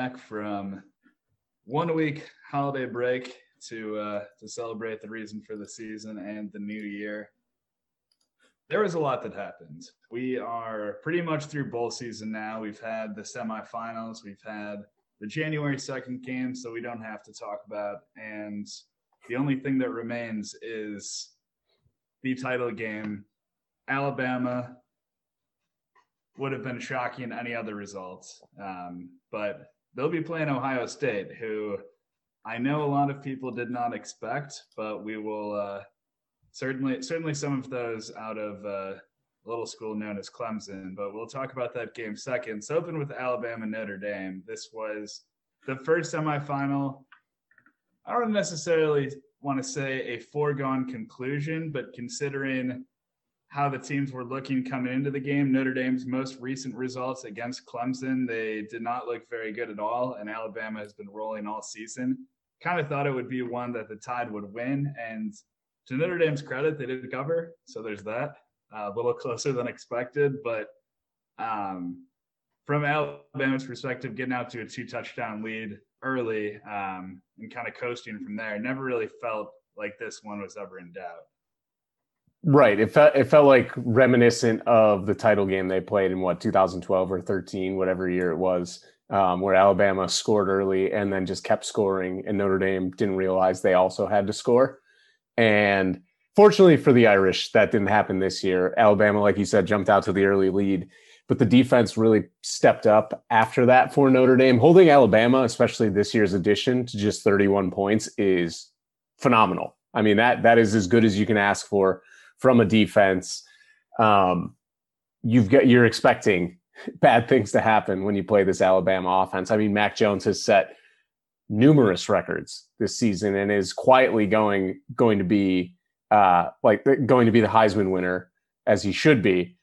back from one week holiday break to uh, to celebrate the reason for the season and the new year. There was a lot that happened. We are pretty much through bowl season now. We've had the semifinals. We've had the January 2nd game, so we don't have to talk about. And the only thing that remains is the title game. Alabama would have been shocking any other results. Um, but they'll be playing Ohio State, who I know a lot of people did not expect, but we will uh, certainly certainly some of those out of uh, a little school known as Clemson. But we'll talk about that game second. So open with Alabama Notre Dame. This was the first semifinal. I don't necessarily want to say a foregone conclusion, but considering how the teams were looking coming into the game. Notre Dame's most recent results against Clemson, they did not look very good at all, and Alabama has been rolling all season. Kind of thought it would be one that the Tide would win, and to Notre Dame's credit, they did cover, so there's that. Uh, a little closer than expected, but um, from Alabama's perspective, getting out to a two touchdown lead early um, and kind of coasting from there, never really felt like this one was ever in doubt. Right. It felt it felt like reminiscent of the title game they played in what 2012 or 13, whatever year it was, um, where Alabama scored early and then just kept scoring, and Notre Dame didn't realize they also had to score. And fortunately for the Irish, that didn't happen this year. Alabama, like you said, jumped out to the early lead, but the defense really stepped up after that for Notre Dame. Holding Alabama, especially this year's edition, to just 31 points is phenomenal. I mean that that is as good as you can ask for from a defense, um, you've got you're expecting bad things to happen when you play this Alabama offense. I mean, Mac Jones has set numerous records this season and is quietly going going to be uh, like going to be the Heisman winner as he should be.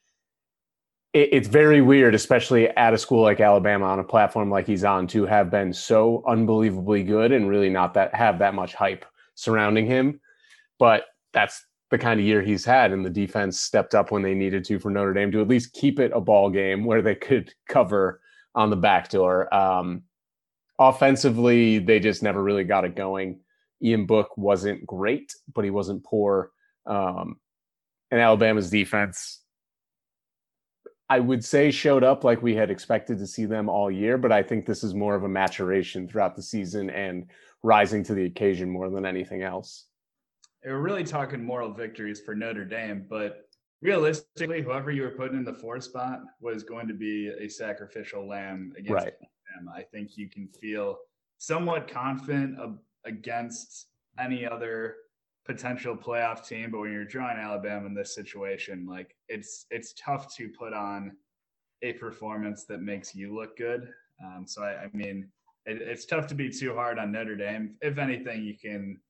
It, it's very weird, especially at a school like Alabama on a platform like he's on, to have been so unbelievably good and really not that have that much hype surrounding him. But that's the kind of year he's had, and the defense stepped up when they needed to for Notre Dame to at least keep it a ball game where they could cover on the back door. Um, offensively, they just never really got it going. Ian Book wasn't great, but he wasn't poor. Um, and Alabama's defense, I would say, showed up like we had expected to see them all year. But I think this is more of a maturation throughout the season and rising to the occasion more than anything else we're really talking moral victories for Notre Dame, but realistically, whoever you were putting in the four spot was going to be a sacrificial lamb against right. them. I think you can feel somewhat confident of, against any other potential playoff team, but when you're drawing Alabama in this situation, like it's it's tough to put on a performance that makes you look good. Um, so I, I mean, it, it's tough to be too hard on Notre Dame. If anything, you can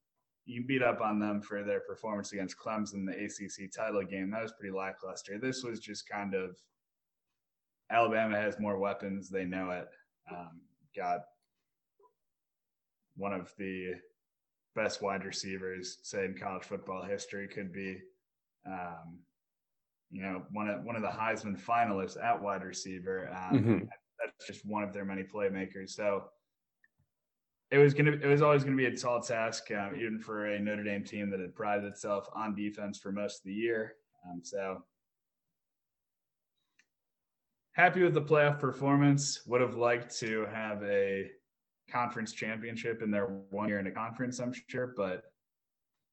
you beat up on them for their performance against Clemson, in the ACC title game. That was pretty lackluster. This was just kind of Alabama has more weapons. They know it. Um, got one of the best wide receivers, say in college football history, could be, um, you know, one of one of the Heisman finalists at wide receiver. Um, mm-hmm. That's just one of their many playmakers. So it was gonna it was always gonna be a tall task, um, even for a Notre Dame team that had prided itself on defense for most of the year. Um, so happy with the playoff performance. Would have liked to have a conference championship in their one year in a conference, I'm sure, but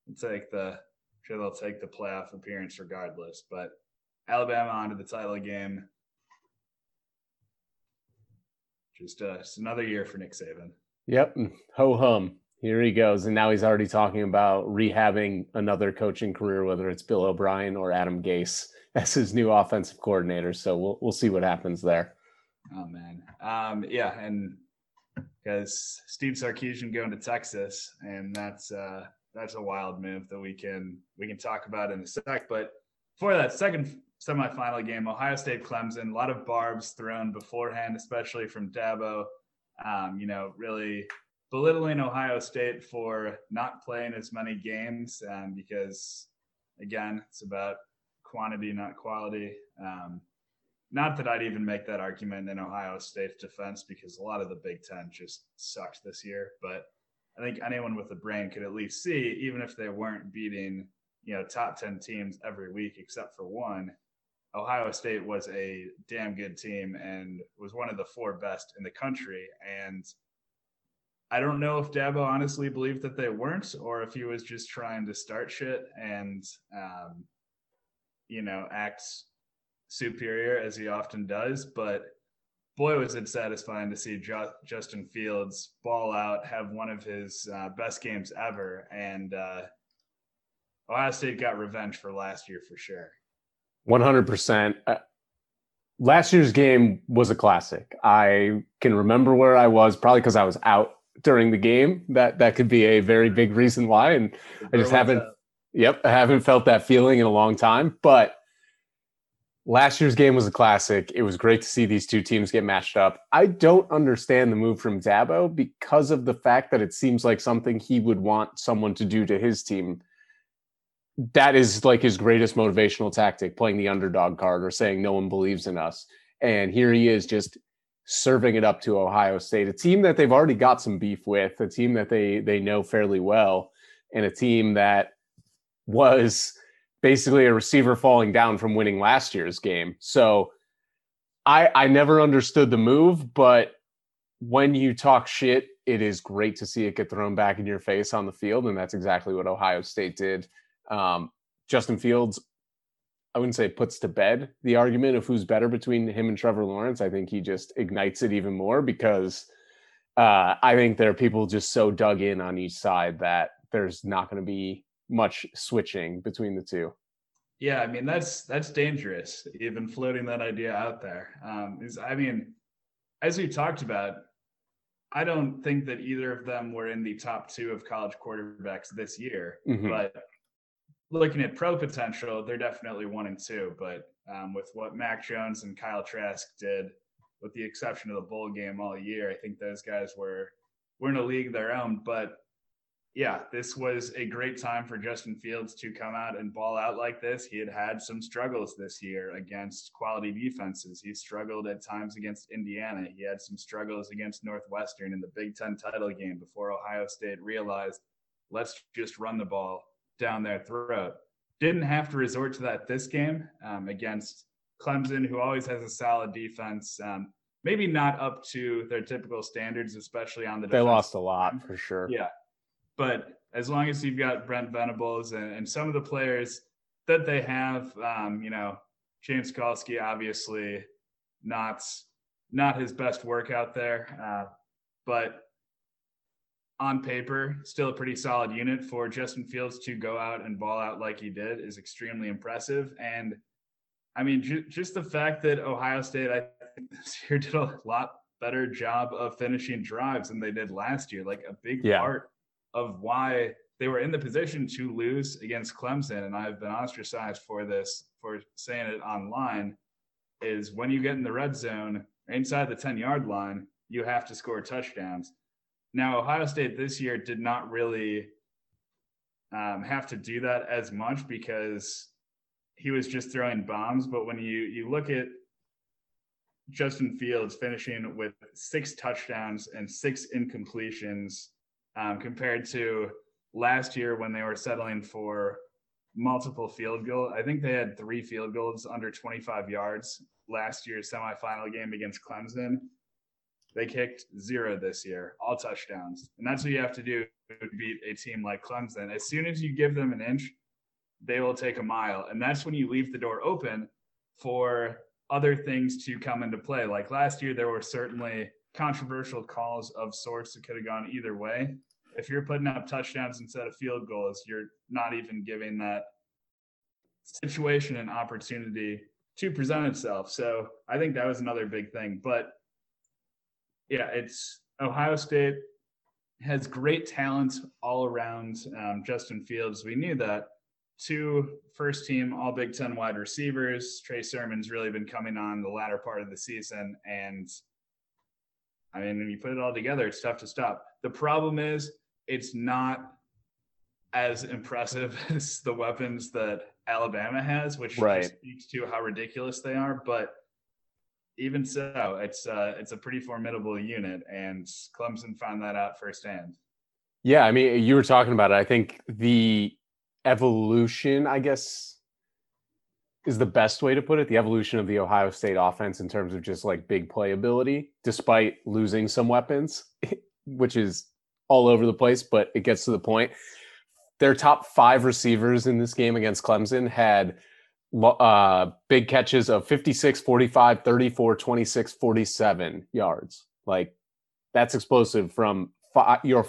will take the sure they'll take the playoff appearance regardless. But Alabama onto the title game. Just, uh, just another year for Nick Saban. Yep. Ho hum. Here he goes. And now he's already talking about rehabbing another coaching career, whether it's Bill O'Brien or Adam Gase as his new offensive coordinator. So we'll we'll see what happens there. Oh man. Um, yeah, and because Steve Sarkisian going to Texas, and that's uh that's a wild move that we can we can talk about in a sec. But for that second semifinal game, Ohio State Clemson, a lot of barbs thrown beforehand, especially from Dabo um, you know, really belittling Ohio State for not playing as many games um, because, again, it's about quantity, not quality. Um, not that I'd even make that argument in Ohio State's defense because a lot of the Big Ten just sucked this year. But I think anyone with a brain could at least see, even if they weren't beating, you know, top 10 teams every week except for one, Ohio State was a damn good team and was one of the four best in the country. And I don't know if Dabo honestly believed that they weren't, or if he was just trying to start shit and, um, you know, act superior as he often does. But boy, was it satisfying to see Ju- Justin Fields ball out, have one of his uh, best games ever, and uh, Ohio State got revenge for last year for sure. One hundred percent. Uh, last year's game was a classic. I can remember where I was, probably because I was out during the game. That that could be a very big reason why, and I just haven't. Yep, I haven't felt that feeling in a long time. But last year's game was a classic. It was great to see these two teams get matched up. I don't understand the move from Dabo because of the fact that it seems like something he would want someone to do to his team. That is like his greatest motivational tactic, playing the underdog card or saying no one believes in us. And here he is just serving it up to Ohio State, a team that they've already got some beef with, a team that they they know fairly well, and a team that was basically a receiver falling down from winning last year's game. So I I never understood the move, but when you talk shit, it is great to see it get thrown back in your face on the field, and that's exactly what Ohio State did. Um, Justin Fields, I wouldn't say puts to bed the argument of who's better between him and Trevor Lawrence. I think he just ignites it even more because uh, I think there are people just so dug in on each side that there's not going to be much switching between the two. Yeah, I mean that's that's dangerous. Even floating that idea out there um, is, I mean, as we talked about, I don't think that either of them were in the top two of college quarterbacks this year. Mm-hmm. But looking at pro potential, they're definitely one and two. But um, with what Mac Jones and Kyle Trask did, with the exception of the bowl game all year, I think those guys were were in a league of their own. But yeah, this was a great time for Justin Fields to come out and ball out like this. He had had some struggles this year against quality defenses. He struggled at times against Indiana. He had some struggles against Northwestern in the Big Ten title game before Ohio State realized, let's just run the ball down their throat. Didn't have to resort to that this game um, against Clemson, who always has a solid defense. Um, maybe not up to their typical standards, especially on the. They lost a lot for sure. Yeah, but as long as you've got Brent Venables and, and some of the players that they have, um, you know, James Skalski obviously not not his best work out there, uh, but on paper, still a pretty solid unit for Justin Fields to go out and ball out like he did is extremely impressive. And I mean, ju- just the fact that Ohio State, I think this year did a lot better job of finishing drives than they did last year. Like a big yeah. part of why they were in the position to lose against Clemson, and I've been ostracized for this for saying it online, is when you get in the red zone inside the 10 yard line, you have to score touchdowns. Now, Ohio State this year did not really um, have to do that as much because he was just throwing bombs. But when you you look at Justin Fields finishing with six touchdowns and six incompletions um, compared to last year when they were settling for multiple field goal. I think they had three field goals under 25 yards last year's semifinal game against Clemson. They kicked zero this year, all touchdowns. And that's what you have to do to beat a team like Clemson. As soon as you give them an inch, they will take a mile. And that's when you leave the door open for other things to come into play. Like last year, there were certainly controversial calls of sorts that could have gone either way. If you're putting up touchdowns instead of field goals, you're not even giving that situation an opportunity to present itself. So I think that was another big thing. But yeah, it's Ohio State has great talent all around. Um, Justin Fields, we knew that. Two first team All Big Ten wide receivers. Trey Sermon's really been coming on the latter part of the season, and I mean, when you put it all together, it's tough to stop. The problem is it's not as impressive as the weapons that Alabama has, which right. speaks to how ridiculous they are. But even so, it's uh, it's a pretty formidable unit, and Clemson found that out firsthand. Yeah, I mean, you were talking about it. I think the evolution, I guess, is the best way to put it. The evolution of the Ohio State offense in terms of just like big playability, despite losing some weapons, which is all over the place, but it gets to the point. Their top five receivers in this game against Clemson had uh, big catches of 56, 45, 34, 26, 47 yards. Like that's explosive from five, your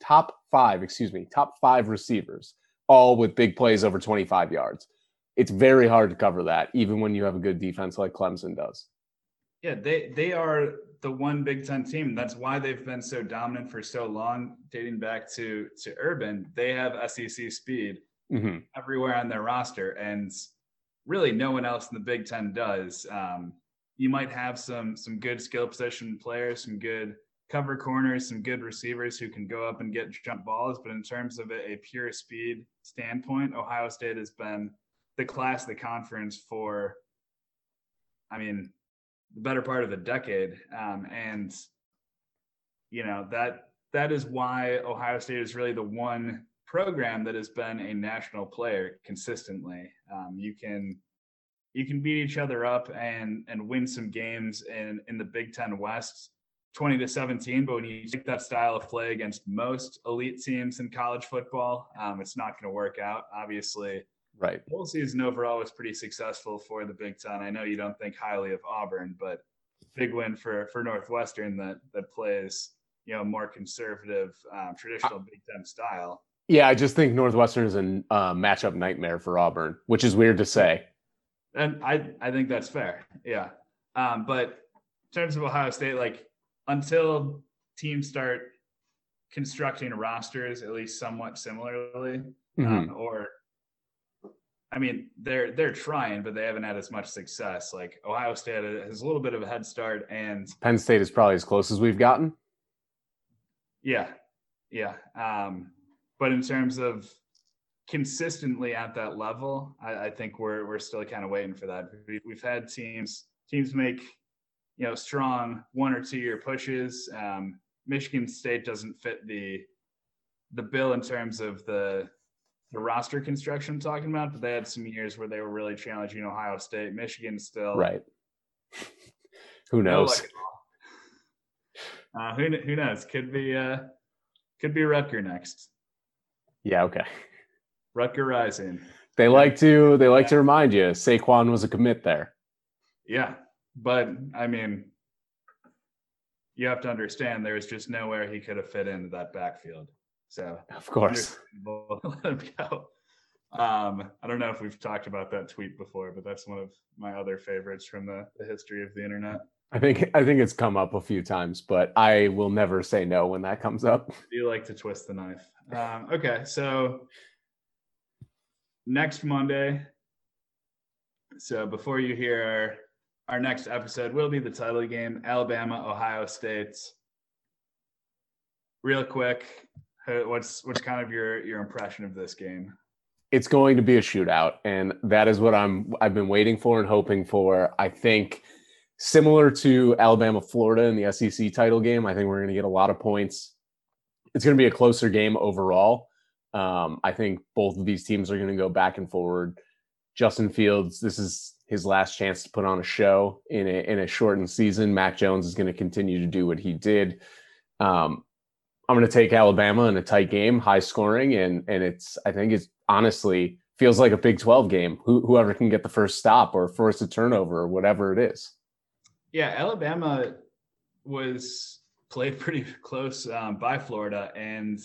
top five, excuse me, top five receivers, all with big plays over 25 yards. It's very hard to cover that, even when you have a good defense like Clemson does. Yeah, they they are the one Big Ten team. That's why they've been so dominant for so long, dating back to to Urban. They have SEC speed mm-hmm. everywhere on their roster, and really no one else in the Big Ten does. Um, you might have some some good skill position players, some good cover corners, some good receivers who can go up and get jump balls. But in terms of a, a pure speed standpoint, Ohio State has been the class of the conference for, I mean, the better part of a decade. Um, and you know that that is why Ohio State is really the one program that has been a national player consistently. Um, you can you can beat each other up and and win some games in in the Big Ten West, twenty to seventeen. But when you take that style of play against most elite teams in college football, um, it's not going to work out. Obviously, right. The whole season overall was pretty successful for the Big Ten. I know you don't think highly of Auburn, but big win for for Northwestern that that plays you know more conservative um, traditional Big Ten style. Yeah, I just think Northwestern is a uh, matchup nightmare for Auburn, which is weird to say. And I, I think that's fair. Yeah. Um, but in terms of Ohio State, like until teams start constructing rosters at least somewhat similarly, um, mm-hmm. um, or I mean, they're they're trying, but they haven't had as much success. Like Ohio State has a little bit of a head start, and Penn State is probably as close as we've gotten. Yeah, yeah. Um, but in terms of consistently at that level, I, I think we're we're still kind of waiting for that. We, we've had teams teams make you know strong one or two year pushes. Um, Michigan State doesn't fit the the bill in terms of the the roster construction I'm talking about, but they had some years where they were really challenging Ohio State, Michigan still. Right. who knows? No uh, who who knows? Could be uh could be Rutger next. Yeah, okay. Rutger Rising. They yeah. like to they like yeah. to remind you Saquon was a commit there. Yeah, but I mean, you have to understand there's just nowhere he could have fit into that backfield. So of course, let him go. Um, I don't know if we've talked about that tweet before, but that's one of my other favorites from the, the history of the internet. I think I think it's come up a few times, but I will never say no when that comes up. You like to twist the knife. Um, okay, so next Monday. So before you hear our, our next episode, will be the title game: Alabama, Ohio State. Real quick, what's what's kind of your your impression of this game? It's going to be a shootout, and that is what I'm I've been waiting for and hoping for. I think similar to Alabama Florida in the SEC title game, I think we're going to get a lot of points. It's going to be a closer game overall. Um, I think both of these teams are going to go back and forward. Justin Fields, this is his last chance to put on a show in a in a shortened season. Mac Jones is going to continue to do what he did. Um, I'm going to take Alabama in a tight game, high scoring, and and it's I think it's honestly feels like a Big 12 game. Who, whoever can get the first stop or force a turnover or whatever it is. Yeah, Alabama was played pretty close um, by Florida, and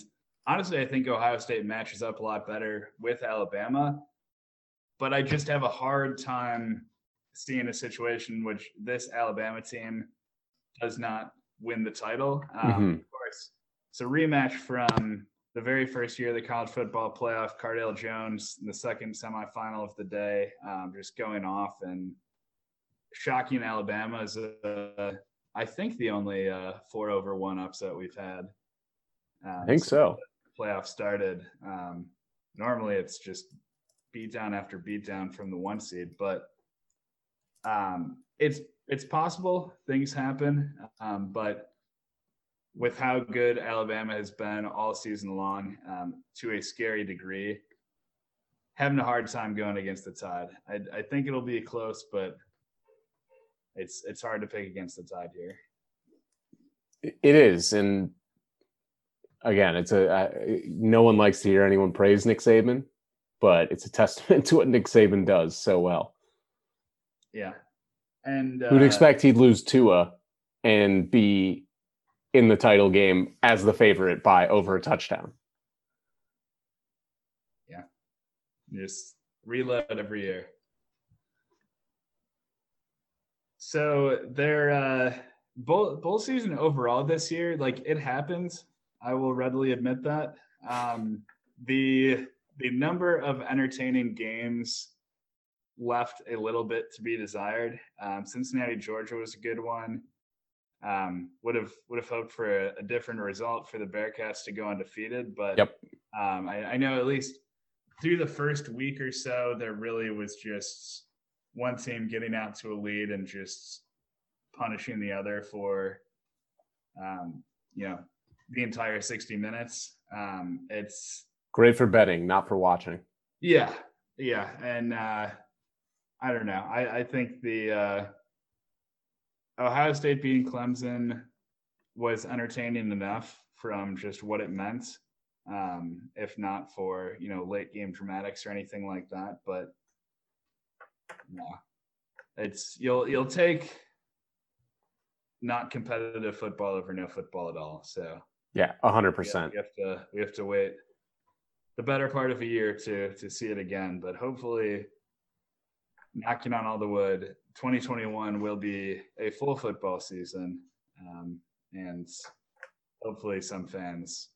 honestly, I think Ohio State matches up a lot better with Alabama. But I just have a hard time seeing a situation which this Alabama team does not win the title. Um, mm-hmm. Of course, it's a rematch from the very first year of the college football playoff. Cardale Jones, in the second semifinal of the day, um, just going off and shocking Alabama is, uh, I think, the only uh, four over one upset we've had. Uh, I think so. Playoff started. Um, normally, it's just beat down after beat down from the one seed, but um, it's it's possible things happen, um, but with how good Alabama has been all season long, um, to a scary degree, having a hard time going against the Tide. I, I think it'll be close, but it's it's hard to pick against the Tide here. It is, and again, it's a uh, no one likes to hear anyone praise Nick Saban, but it's a testament to what Nick Saban does so well. Yeah, and uh, who'd expect he'd lose Tua and be in the title game as the favorite by over a touchdown? Yeah, just reload every year. So their uh, bowl bowl season overall this year, like it happens. I will readily admit that. Um, the the number of entertaining games left a little bit to be desired. Um, Cincinnati, Georgia was a good one. Um, would have would have hoped for a, a, different result for the Bearcats to go undefeated, but yep. um, I, I, know at least through the first week or so, there really was just one team getting out to a lead and just punishing the other for, um, you know, the entire sixty minutes. Um, it's great for betting, not for watching. Yeah, yeah, and uh, I don't know. I, I think the uh, Ohio State beating Clemson was entertaining enough from just what it meant, um, if not for you know late game dramatics or anything like that. But no, it's you'll you'll take not competitive football over no football at all. So yeah, hundred percent. We have to we have to wait the better part of a year to to see it again, but hopefully knocking on all the wood, 2021 will be a full football season, um, and hopefully some fans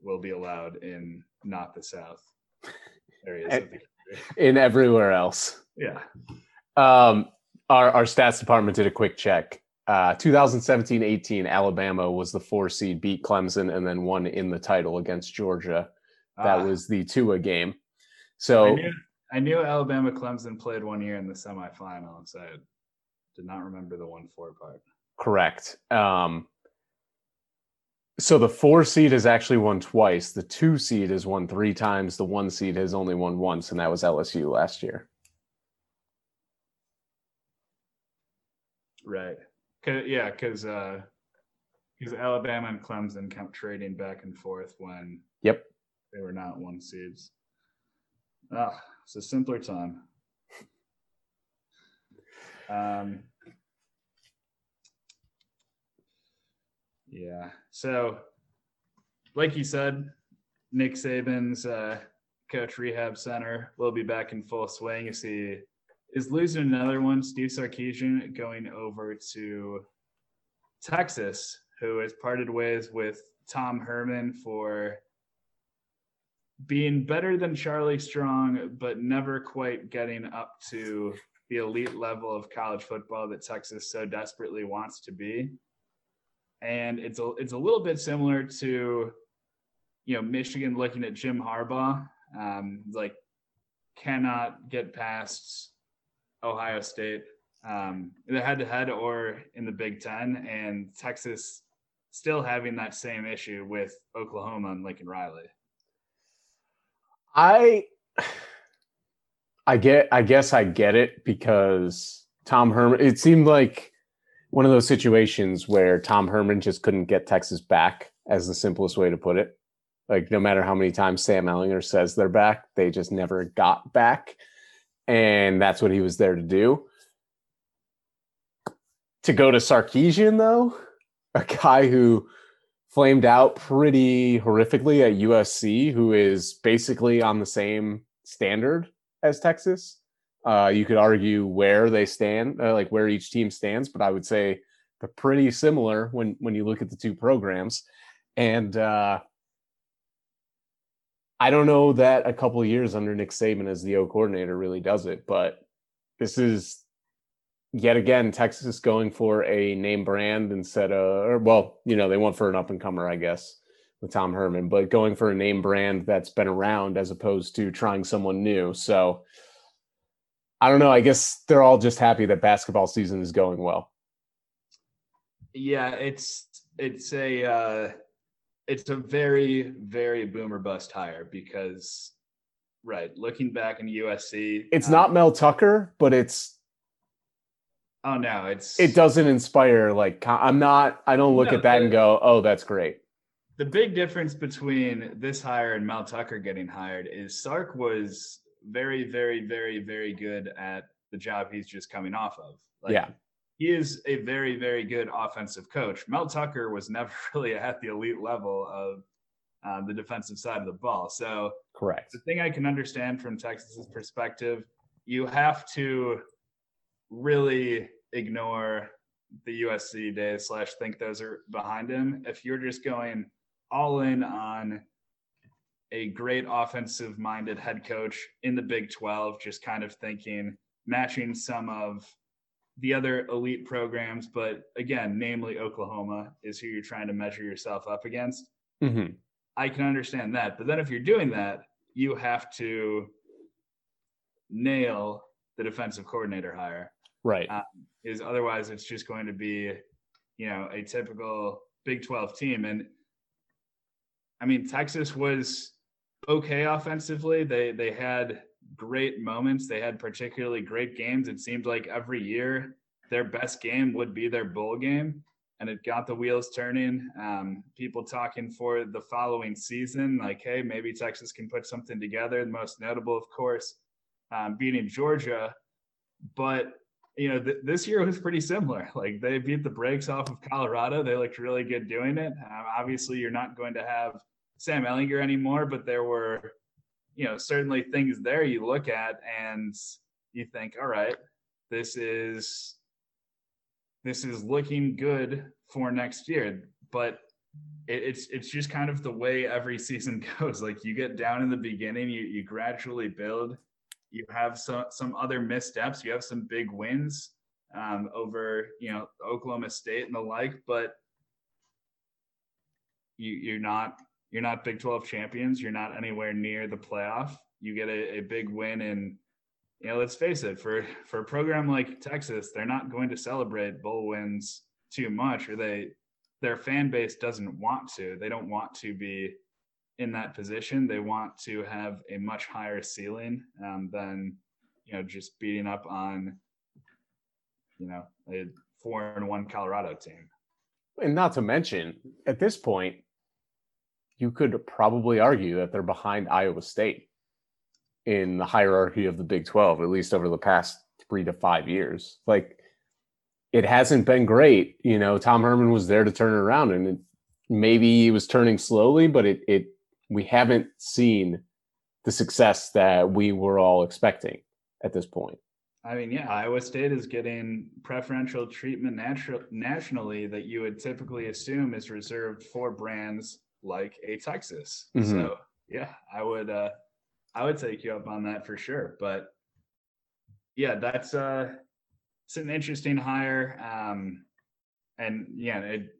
will be allowed in not the South areas of the country. In everywhere else. Yeah. Um, our, our stats department did a quick check. Uh, 2017-18, Alabama was the four seed, beat Clemson, and then won in the title against Georgia. That ah. was the Tua game. So I knew, I knew Alabama Clemson played one year in the semifinal, so I did not remember the one four part. Correct. Um, so the four seed has actually won twice. The two seed has won three times. The one seed has only won once, and that was LSU last year. Right. Cause, yeah, because uh, because Alabama and Clemson kept trading back and forth when yep they were not one seeds. Ah, it's a simpler time. Um, yeah. So, like you said, Nick Saban's uh, coach rehab center will be back in full swing as he is losing another one. Steve Sarkisian going over to Texas, who has parted ways with Tom Herman for being better than Charlie Strong, but never quite getting up to the elite level of college football that Texas so desperately wants to be. And it's a it's a little bit similar to, you know, Michigan looking at Jim Harbaugh, um, like cannot get past Ohio State, um, the head to head or in the Big Ten, and Texas still having that same issue with Oklahoma and Lincoln Riley. I I get I guess I get it because Tom Herman it seemed like one of those situations where Tom Herman just couldn't get Texas back as the simplest way to put it. Like no matter how many times Sam Ehlinger says they're back, they just never got back. And that's what he was there to do. To go to Sarkisian though, a guy who flamed out pretty horrifically at USC, who is basically on the same standard as Texas. Uh, you could argue where they stand, uh, like where each team stands, but I would say they're pretty similar when when you look at the two programs. And uh, I don't know that a couple years under Nick Saban as the O coordinator really does it, but this is yet again, Texas going for a name brand instead of, or well, you know, they went for an up and comer, I guess, with Tom Herman, but going for a name brand that's been around as opposed to trying someone new. So I don't know. I guess they're all just happy that basketball season is going well. Yeah, it's it's a uh, it's a very very boomer bust hire because right looking back in USC, it's um, not Mel Tucker, but it's oh no, it's it doesn't inspire like I'm not. I don't look no, at that the, and go, oh, that's great. The big difference between this hire and Mel Tucker getting hired is Sark was very very very very good at the job he's just coming off of. Like, yeah he is a very, very good offensive coach. Mel Tucker was never really at the elite level of uh, the defensive side of the ball. So, correct. The thing I can understand from Texas's perspective, you have to really ignore the USC days slash think those are behind him. If you're just going all in on a great offensive minded head coach in the Big 12, just kind of thinking matching some of the other elite programs, but again, namely Oklahoma is who you're trying to measure yourself up against. Mm-hmm. I can understand that. But then if you're doing that, you have to nail the defensive coordinator hire. Right. Um, is otherwise it's just going to be, you know, a typical Big 12 team. And I mean, Texas was okay offensively. They they had great moments. They had particularly great games. It seemed like every year their best game would be their bowl game, and it got the wheels turning. Um, people talking for the following season, like, hey, maybe Texas can put something together. The most notable, of course, um, beating Georgia, but you know, th- this year was pretty similar. Like they beat the brakes off of Colorado. They looked really good doing it. Um, obviously, you're not going to have Sam Ehlinger anymore, but there were you know certainly things there you look at and you think all right this is this is looking good for next year. But it, it's it's just kind of the way every season goes. Like you get down in the beginning you, you gradually build. You have some some other missteps. You have some big wins um, over you know oklahoma state and the like but you you're not you're not Big 12 champions. You're not anywhere near the playoff. You get a, a big win, and you know, let's face it, for for a program like Texas, they're not going to celebrate bowl wins too much, or they their fan base doesn't want to. They don't want to be in that position. They want to have a much higher ceiling um, than you know just beating up on you know a four and one Colorado team. And not to mention, at this point, you could probably argue that they're behind Iowa State in the hierarchy of the Big 12, at least over the past three to five years. Like it hasn't been great. You know, Tom Herman was there to turn it around and it, maybe he was turning slowly, but it, it, we haven't seen the success that we were all expecting at this point. I mean, yeah, Iowa State is getting preferential treatment natu- nationally that you would typically assume is reserved for brands like a Texas. Mm-hmm. So yeah, I would uh I would take you up on that for sure. But yeah, that's uh it's an interesting hire. Um and yeah, it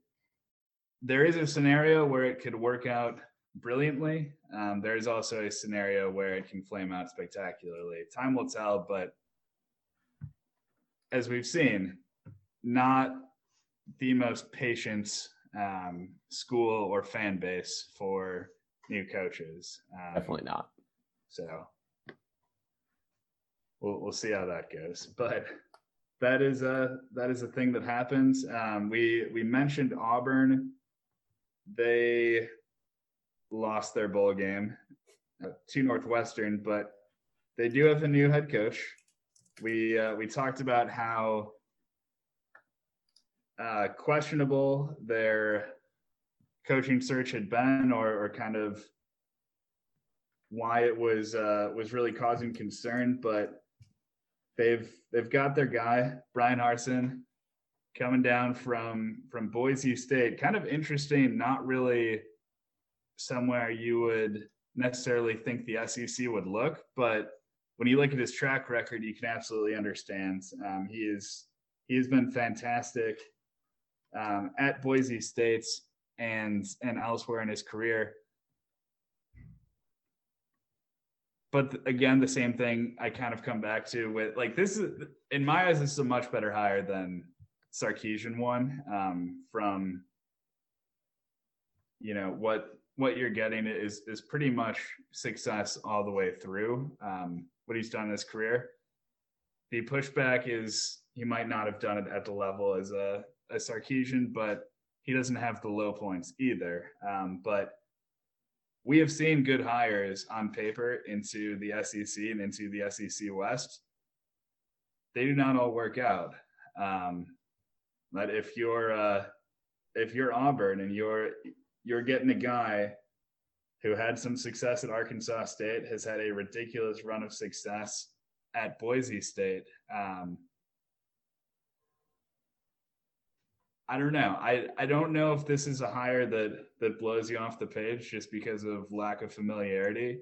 there is a scenario where it could work out brilliantly. Um, there's also a scenario where it can flame out spectacularly. Time will tell, but as we've seen, not the most patient um, school or fan base for new coaches. Um, Definitely not. So we'll we'll see how that goes. But that is a that is a thing that happens. Um, we we mentioned Auburn. They lost their bowl game uh, to Northwestern, but they do have a new head coach. We uh, we talked about how uh, questionable their coaching search had been, or, or kind of why it was uh, was really causing concern. But they've they've got their guy Bryan Harsin coming down from from Boise State. Kind of interesting, not really somewhere you would necessarily think the SEC would look, but when you look at his track record, you can absolutely understand. Um, he is he has been fantastic um, at Boise State and and elsewhere in his career. but again, the same thing I kind of come back to with like this is in my eyes, this is a much better hire than Sarkisian one um, from you know what what you're getting is is pretty much success all the way through um, what he's done in his career. The pushback is he might not have done it at the level as a, a Sarkisian, but he doesn't have the low points either. Um, but we have seen good hires on paper into the SEC and into the SEC West. They do not all work out. Um, but if you're uh, if you're Auburn and you're you're getting a guy who had some success at Arkansas State, has had a ridiculous run of success at Boise State. Um, I don't know. I, I don't know if this is a hire that that blows you off the page just because of lack of familiarity.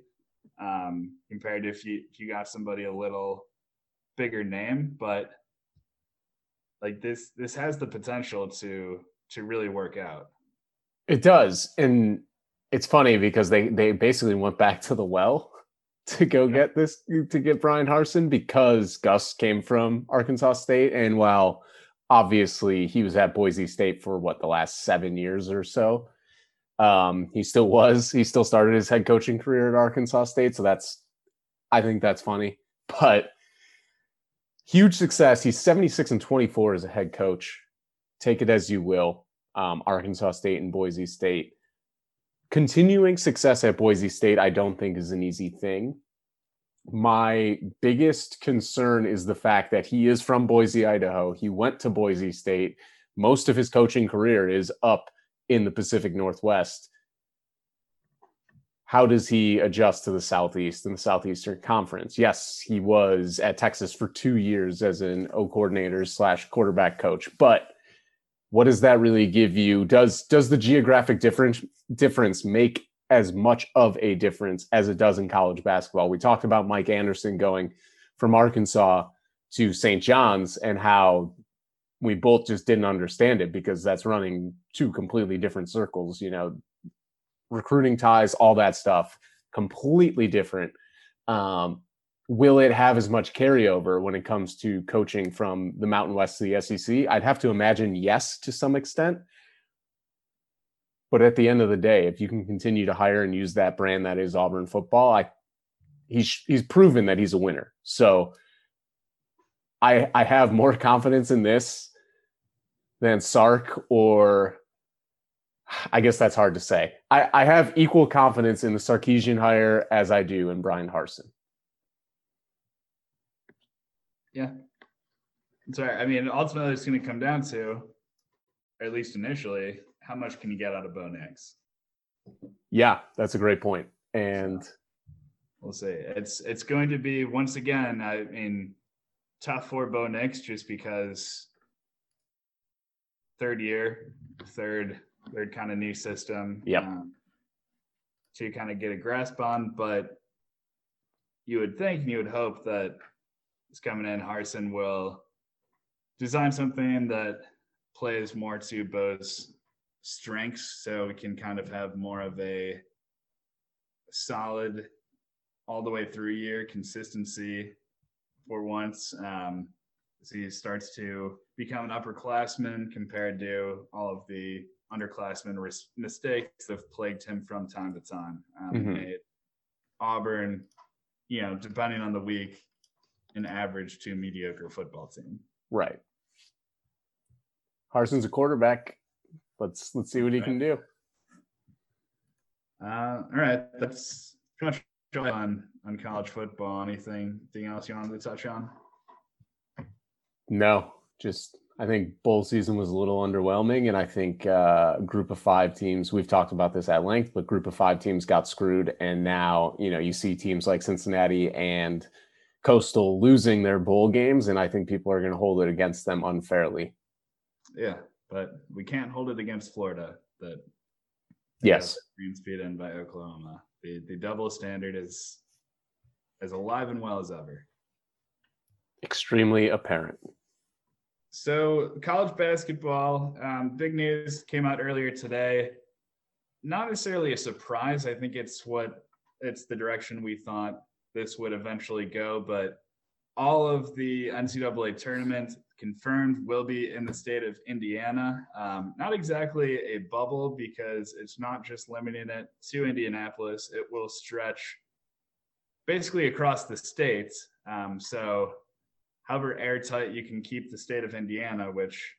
Um, compared to if you if you got somebody a little bigger name, but like this this has the potential to to really work out. It does. And it's funny because they they basically went back to the well to go get this to get Bryan Harsin because Gus came from Arkansas State and while obviously he was at Boise State for what the last seven years or so. Um, he still was. He still started his head coaching career at Arkansas State, so that's I think that's funny. But huge success. He's 76 and 24 as a head coach. Take it as you will. Um, Arkansas State and Boise State. Continuing success at Boise State, I don't think is an easy thing my biggest concern is the fact that he is from Boise, Idaho. He went to Boise State. Most of his coaching career is up in the Pacific Northwest. How does he adjust to the Southeast and the Southeastern Conference? Yes, he was at Texas for two years as an O coordinator slash quarterback coach, but what does that really give you? Does does the geographic difference difference make as much of a difference as it does in college basketball. We talked about Mike Anderson going from Arkansas to St. John's and how we both just didn't understand it because that's running two completely different circles, you know, recruiting ties, all that stuff, completely different. Um, will it have as much carryover when it comes to coaching from the Mountain West to the SEC? I'd have to imagine yes to some extent. But at the end of the day, if you can continue to hire and use that brand that is Auburn football, I he's he's proven that he's a winner. So I I have more confidence in this than Sark or I guess that's hard to say. I, I have equal confidence in the Sarkisian hire as I do in Bryan Harsin. Yeah. Sorry. I mean, ultimately, it's going to come down to, at least initially, how much can you get out of Bo Nix? Yeah, that's a great point. And we'll see. It's it's going to be once again. I mean, tough for Bo Nix just because third year, third third kind of new system. Yeah. Um, to kind of get a grasp on, but you would think and you would hope that it's coming in. Harsin will design something that plays more to Bo's strengths so we can kind of have more of a solid all the way through year consistency for once um, as he starts to become an upperclassman compared to all of the underclassmen ris- mistakes that have plagued him from time to time. Um, mm-hmm. Auburn, you know, depending on the week, an average to mediocre football team. Right. Harsin's a quarterback let's let's see what he can do. Uh, all right, that's pretty much on on college football. Anything anything else you wanted to touch on? No, just I think bowl season was a little underwhelming, and I think uh, group of five teams. We've talked about this at length, but group of five teams got screwed, and now you know you see teams like Cincinnati and Coastal losing their bowl games, and I think people are going to hold it against them unfairly. Yeah, but we can't hold it against Florida. That yes, green speed in by Oklahoma. The the double standard is as alive and well as ever. Extremely apparent. So college basketball, um, big news came out earlier today. Not necessarily a surprise. I think it's what it's the direction we thought this would eventually go, but all of the NCAA tournament confirmed will be in the state of Indiana. Um, not exactly a bubble because it's not just limiting it to Indianapolis, it will stretch basically across the states. Um, so, however airtight you can keep the state of Indiana, which,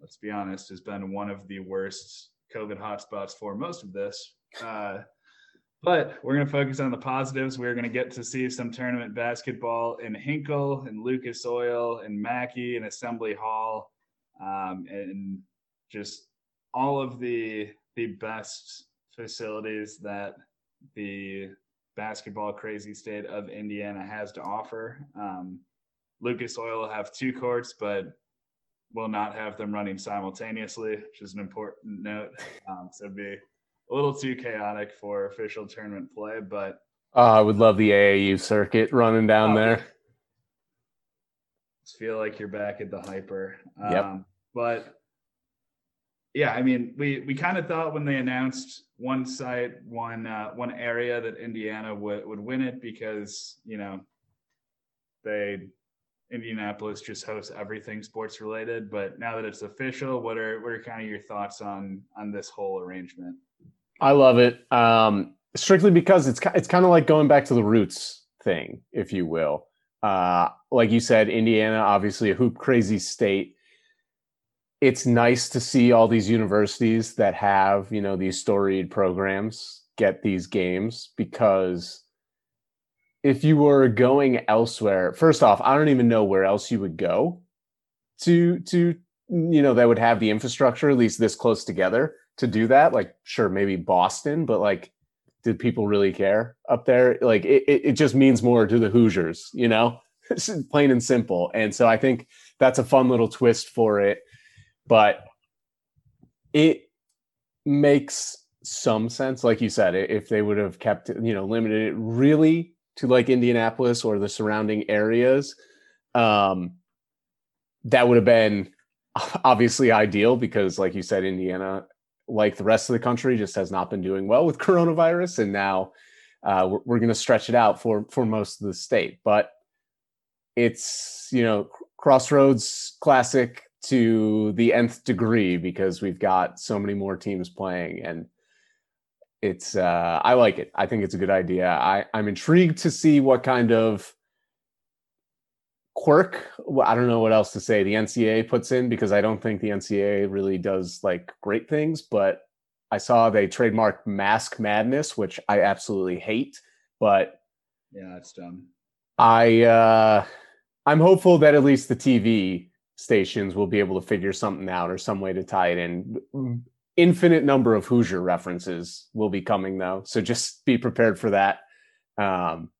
let's be honest, has been one of the worst COVID hotspots for most of this. Uh, but we're going to focus on the positives. We're going to get to see some tournament basketball in Hinkle and Lucas Oil and Mackey and Assembly Hall, um, and just all of the the best facilities that the basketball crazy state of Indiana has to offer. Um, Lucas Oil will have two courts, but will not have them running simultaneously, which is an important note. Um, so be a little too chaotic for official tournament play, but uh, I would love the AAU circuit running down oh, there. feel like you're back at the hyper. Yep. Um, but yeah, I mean, we we kind of thought when they announced one site, one uh, one area that Indiana would would win it because you know they Indianapolis just hosts everything sports related. But now that it's official, what are what are kind of your thoughts on on this whole arrangement? I love it. Um, strictly because it's it's kind of like going back to the roots thing, if you will. Uh, like you said, Indiana, obviously a hoop crazy state. It's nice to see all these universities that have you know these storied programs get these games because if you were going elsewhere, first off, I don't even know where else you would go to to you know that would have the infrastructure at least this close together to do that. Like, sure, maybe Boston, but like, did people really care up there? Like, it, it just means more to the Hoosiers, you know, plain and simple. And so I think that's a fun little twist for it. But it makes some sense, like you said, if they would have kept, you know, limited it really to like Indianapolis or the surrounding areas. Um, that would have been obviously ideal because, like you said, Indiana like the rest of the country, just has not been doing well with coronavirus, and now uh, we're, we're going to stretch it out for for most of the state. But it's you know crossroads classic to the nth degree because we've got so many more teams playing. And it's uh i like it. I think it's a good idea. I i'm intrigued to see what kind of quirk. I don't know what else to say. The NCAA puts in because I don't think the NCAA really does like great things. But I saw they trademarked Mask Madness, which I absolutely hate. But yeah, it's dumb. I uh, I'm hopeful that at least the TV stations will be able to figure something out or some way to tie it in. Infinite number of Hoosier references will be coming though, so just be prepared for that. Um,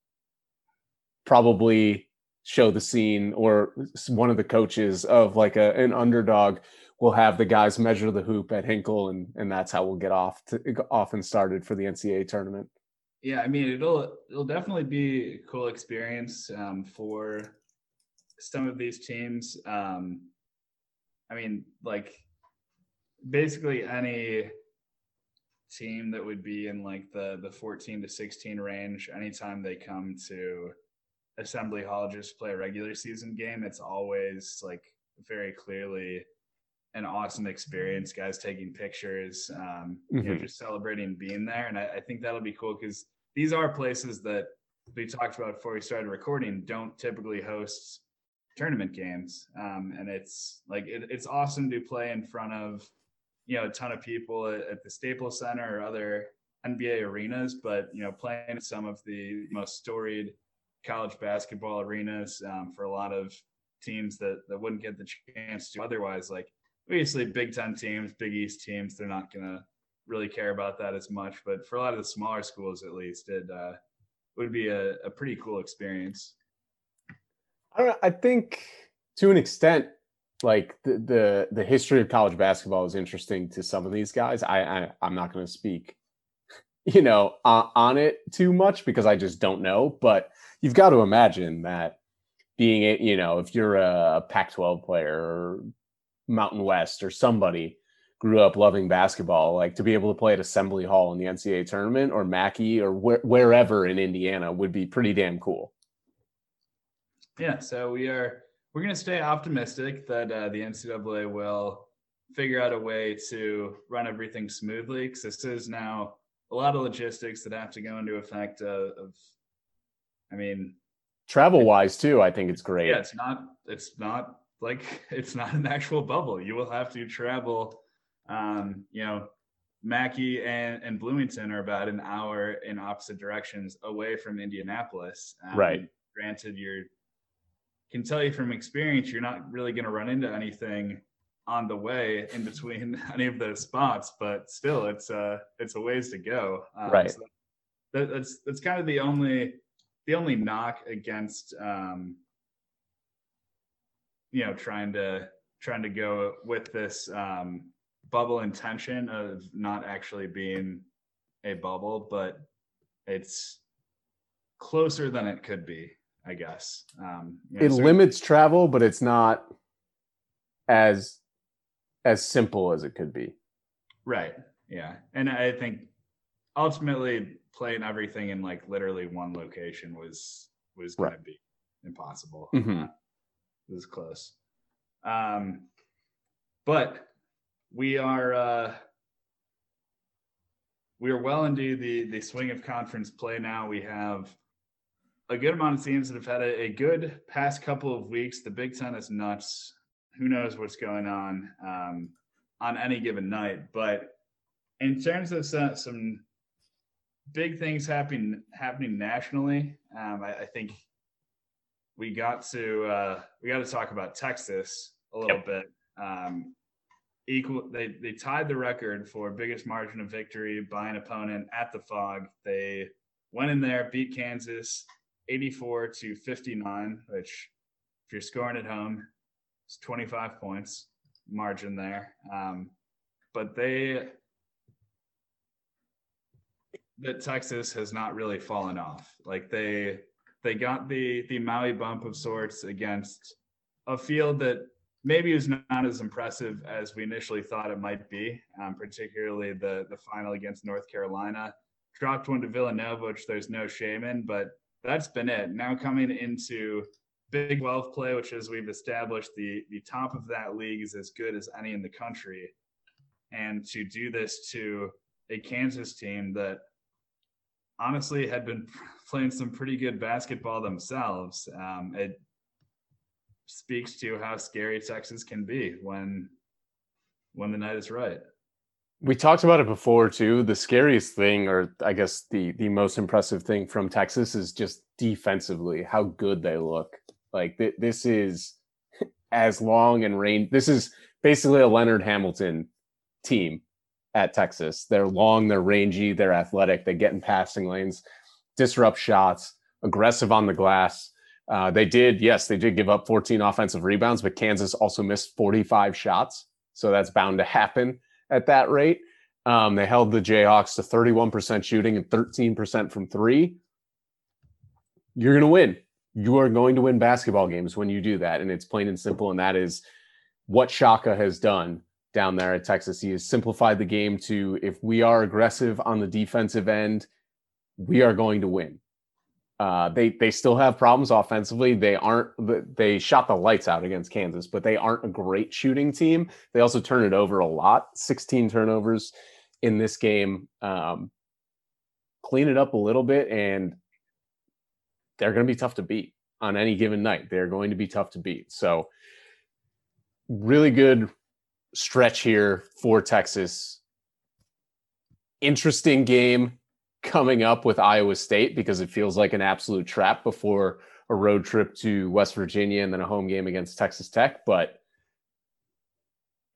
probably show the scene or one of the coaches of like a, an underdog will have the guys measure the hoop at Hinkle and and that's how we'll get off to off and started for the NCAA tournament. Yeah, I mean it'll it'll definitely be a cool experience um, for some of these teams. Um, I mean, like basically any team that would be in like the the 14 to 16 range anytime they come to assembly hall just play a regular season game, it's always like very clearly an awesome experience. Guys taking pictures, um, mm-hmm. you know, mm-hmm. just celebrating being there, and I, I think that'll be cool because these are places that we talked about before we started recording don't typically host tournament games, um, and it's like it, it's awesome to play in front of you know a ton of people at, at the Staples Center or other NBA arenas, but you know playing some of the most storied college basketball arenas um, for a lot of teams that, that wouldn't get the chance to otherwise. Like obviously Big Ten teams, Big East teams, they're not going to really care about that as much. But for a lot of the smaller schools, at least, it uh, would be a, a pretty cool experience. I don't know. I think to an extent, like the, the the history of college basketball is interesting to some of these guys. I, I I'm not going to speak, you know, uh, on it too much because I just don't know. But you've got to imagine that being a, you know, if you're a Pac-12 player or Mountain West or somebody grew up loving basketball, like to be able to play at Assembly Hall in the NCAA tournament or Mackey or wh- wherever in Indiana would be pretty damn cool. Yeah, so we are we're going to stay optimistic that uh, the NCAA will figure out a way to run everything smoothly because this is now a lot of logistics that have to go into effect uh, of i mean travel wise too i think it's great. Yeah it's not it's not like it's not an actual bubble. You will have to travel um you know mackey and, and bloomington are about an hour in opposite directions away from indianapolis. Um, right. Granted you're can tell you from experience you're not really going to run into anything on the way in between any of those spots, but still, it's uh it's a ways to go. Um, right. So that, that's that's kind of the only the only knock against um you know trying to trying to go with this um bubble intention of not actually being a bubble, but it's closer than it could be, I guess. Um, you know, it limits travel, but it's not as as simple as it could be. Right. Yeah. And I think ultimately playing everything in like literally one location was was going right. to be impossible. Mm-hmm. Uh, it was close. Um, but we are uh, we are well into the the swing of conference play now. We have a good amount of teams that have had a, a good past couple of weeks. The Big Ten is nuts who knows what's going on um, on any given night. But in terms of some, some big things happening happening nationally, um, I, I, think we got to uh, we got to talk about Texas a little yep. bit. Um, equal, they they tied the record for biggest margin of victory by an opponent at the Phog. They went in there, beat Kansas, 84 to 59, which if you're scoring at home, it's 25 points margin there. Um, but they, that Texas has not really fallen off. Like they, they got the the Maui bump of sorts against a field that maybe is not as impressive as we initially thought it might be, um, particularly the the final against North Carolina. Dropped one to Villanova, which there's no shame in, but that's been it. Now coming into Big 12 play, which is we've established, the the top of that league is as good as any in the country. And to do this to a Kansas team that honestly had been playing some pretty good basketball themselves, um, it speaks to how scary Texas can be when when the night is right. We talked about it before too. The scariest thing, or I guess the the most impressive thing from Texas, is just defensively how good they look. Like th- this is as long and range. This is basically a Leonard Hamilton team at Texas. They're long, they're rangy, they're athletic, they get in passing lanes, disrupt shots, aggressive on the glass. Uh, they did, yes, they did give up 14 offensive rebounds, but Kansas also missed 45 shots. So that's bound to happen at that rate. Um, they held the Jayhawks to 31% shooting and 13% from three. You're going to win you are going to win basketball games when you do that. And it's plain and simple. And that is what Shaka has done down there at Texas. He has simplified the game to if we are aggressive on the defensive end, we are going to win. Uh, they they still have problems offensively. They aren't. They shot the lights out against Kansas, but they aren't a great shooting team. They also turn it over a lot. Sixteen turnovers in this game. Um, clean it up a little bit, and they're going to be tough to beat on any given night. They're going to be tough to beat. So, really good stretch here for Texas. Interesting game coming up with Iowa State because it feels like an absolute trap before a road trip to West Virginia and then a home game against Texas Tech. But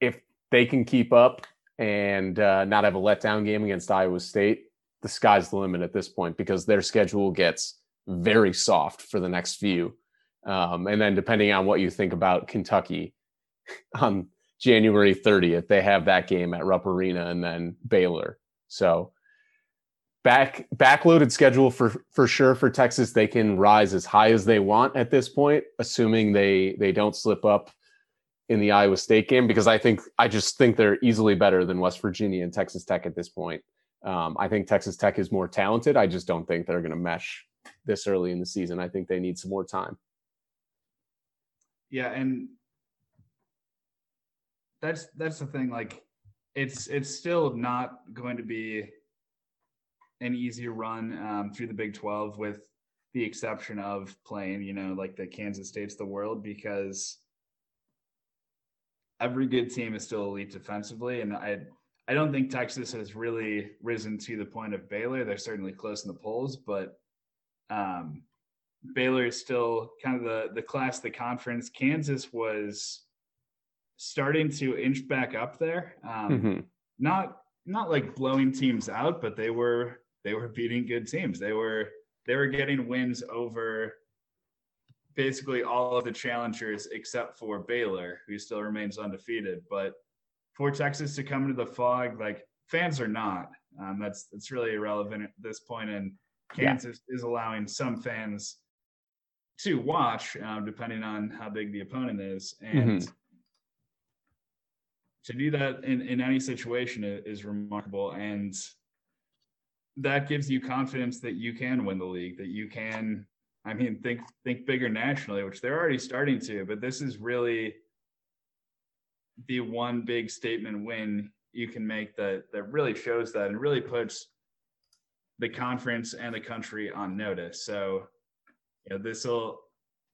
if they can keep up and uh, not have a letdown game against Iowa State, the sky's the limit at this point because their schedule gets very soft for the next few. Um, and then depending on what you think about Kentucky on January 30th, they have that game at Rupp Arena and then Baylor. So back backloaded schedule for for sure for Texas. They can rise as high as they want at this point, assuming they they don't slip up in the Iowa State game because I think I just think they're easily better than West Virginia and Texas Tech at this point. Um, I think Texas Tech is more talented. I just don't think they're going to mesh this early in the season. I think they need some more time. Yeah, and that's that's the thing. Like, it's it's still not going to be an easy run um, through the Big Twelve, with the exception of playing, you know, like the Kansas States the world, because every good team is still elite defensively, and I I don't think Texas has really risen to the point of Baylor. They're certainly close in the polls, but um, Baylor is still kind of the the class, the conference. Kansas was starting to inch back up there. Um, mm-hmm. Not not like blowing teams out, but they were they were beating good teams. They were they were getting wins over basically all of the challengers except for Baylor, who still remains undefeated. But for Texas to come into the Phog, like fans are not. Um, that's that's really irrelevant at this point. And Kansas yeah. is allowing some fans to watch, um, depending on how big the opponent is, and mm-hmm. to do that in, in any situation is remarkable. And that gives you confidence that you can win the league, that you can. I mean, think think bigger nationally, which they're already starting to, but this is really the one big statement win you can make that that really shows that and really puts the conference and the country on notice. So, you know, this will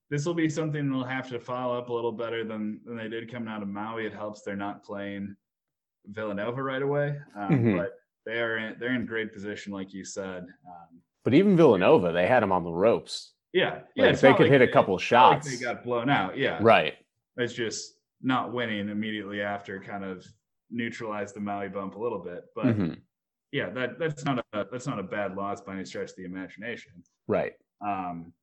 this will be something they'll have to follow up a little better than than they did coming out of Maui. It helps they're not playing Villanova right away, um, mm-hmm. but they are in, they're in great position, like you said. Um, but even Villanova, they had them on the ropes. Yeah, yeah. Like they could like hit they, a couple shots. Like they got blown out. Yeah, right. It's just not winning immediately after kind of neutralized the Maui bump a little bit. But mm-hmm. Yeah, that that's not a that's not a bad loss by any stretch of the imagination. Right. Um,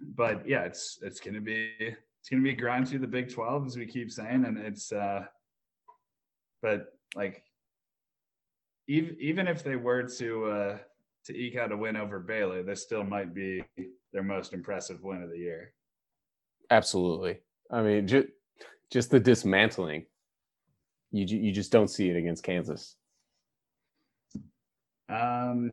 but yeah, it's it's gonna be it's gonna be a grind through the Big Twelve as we keep saying, and it's uh, but like even even if they were to uh to eke out a win over Baylor, this still might be their most impressive win of the year. Absolutely. I mean, just just the dismantling. You you just don't see it against Kansas. Um,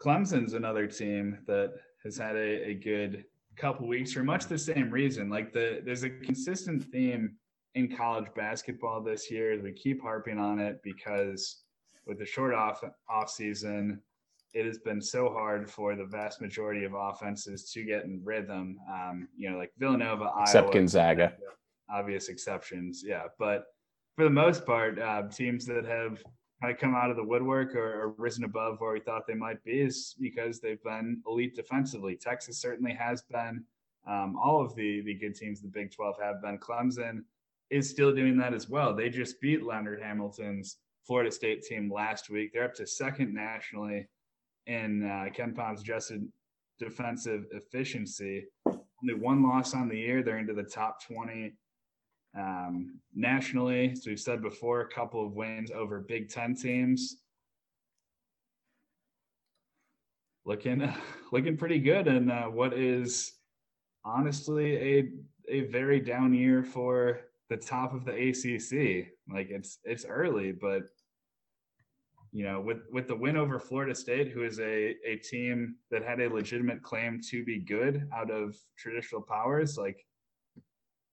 Clemson's another team that has had a, a good couple weeks for much the same reason. Like the there's a consistent theme in college basketball this year. We keep harping on it because with the short off off season, it has been so hard for the vast majority of offenses to get in rhythm. Um, you know, like Villanova, except Iowa, Gonzaga, obvious exceptions, yeah. But for the most part, uh, teams that have kind of come out of the woodwork or, or, risen above where we thought they might be is because they've been elite defensively. Texas certainly has been. Um, all of the the good teams, the Big 12 have been. Clemson is still doing that as well. They just beat Leonard Hamilton's Florida State team last week. They're up to second nationally in uh, KenPom's adjusted defensive efficiency. Only one loss on the year. They're into the top 20 um, nationally, as we've said before, a couple of wins over Big Ten teams. Looking, looking pretty good, and uh, what is honestly a a very down year for the top of the ACC. Like it's it's early, but you know, with with the win over Florida State, who is a a team that had a legitimate claim to be good out of traditional powers, like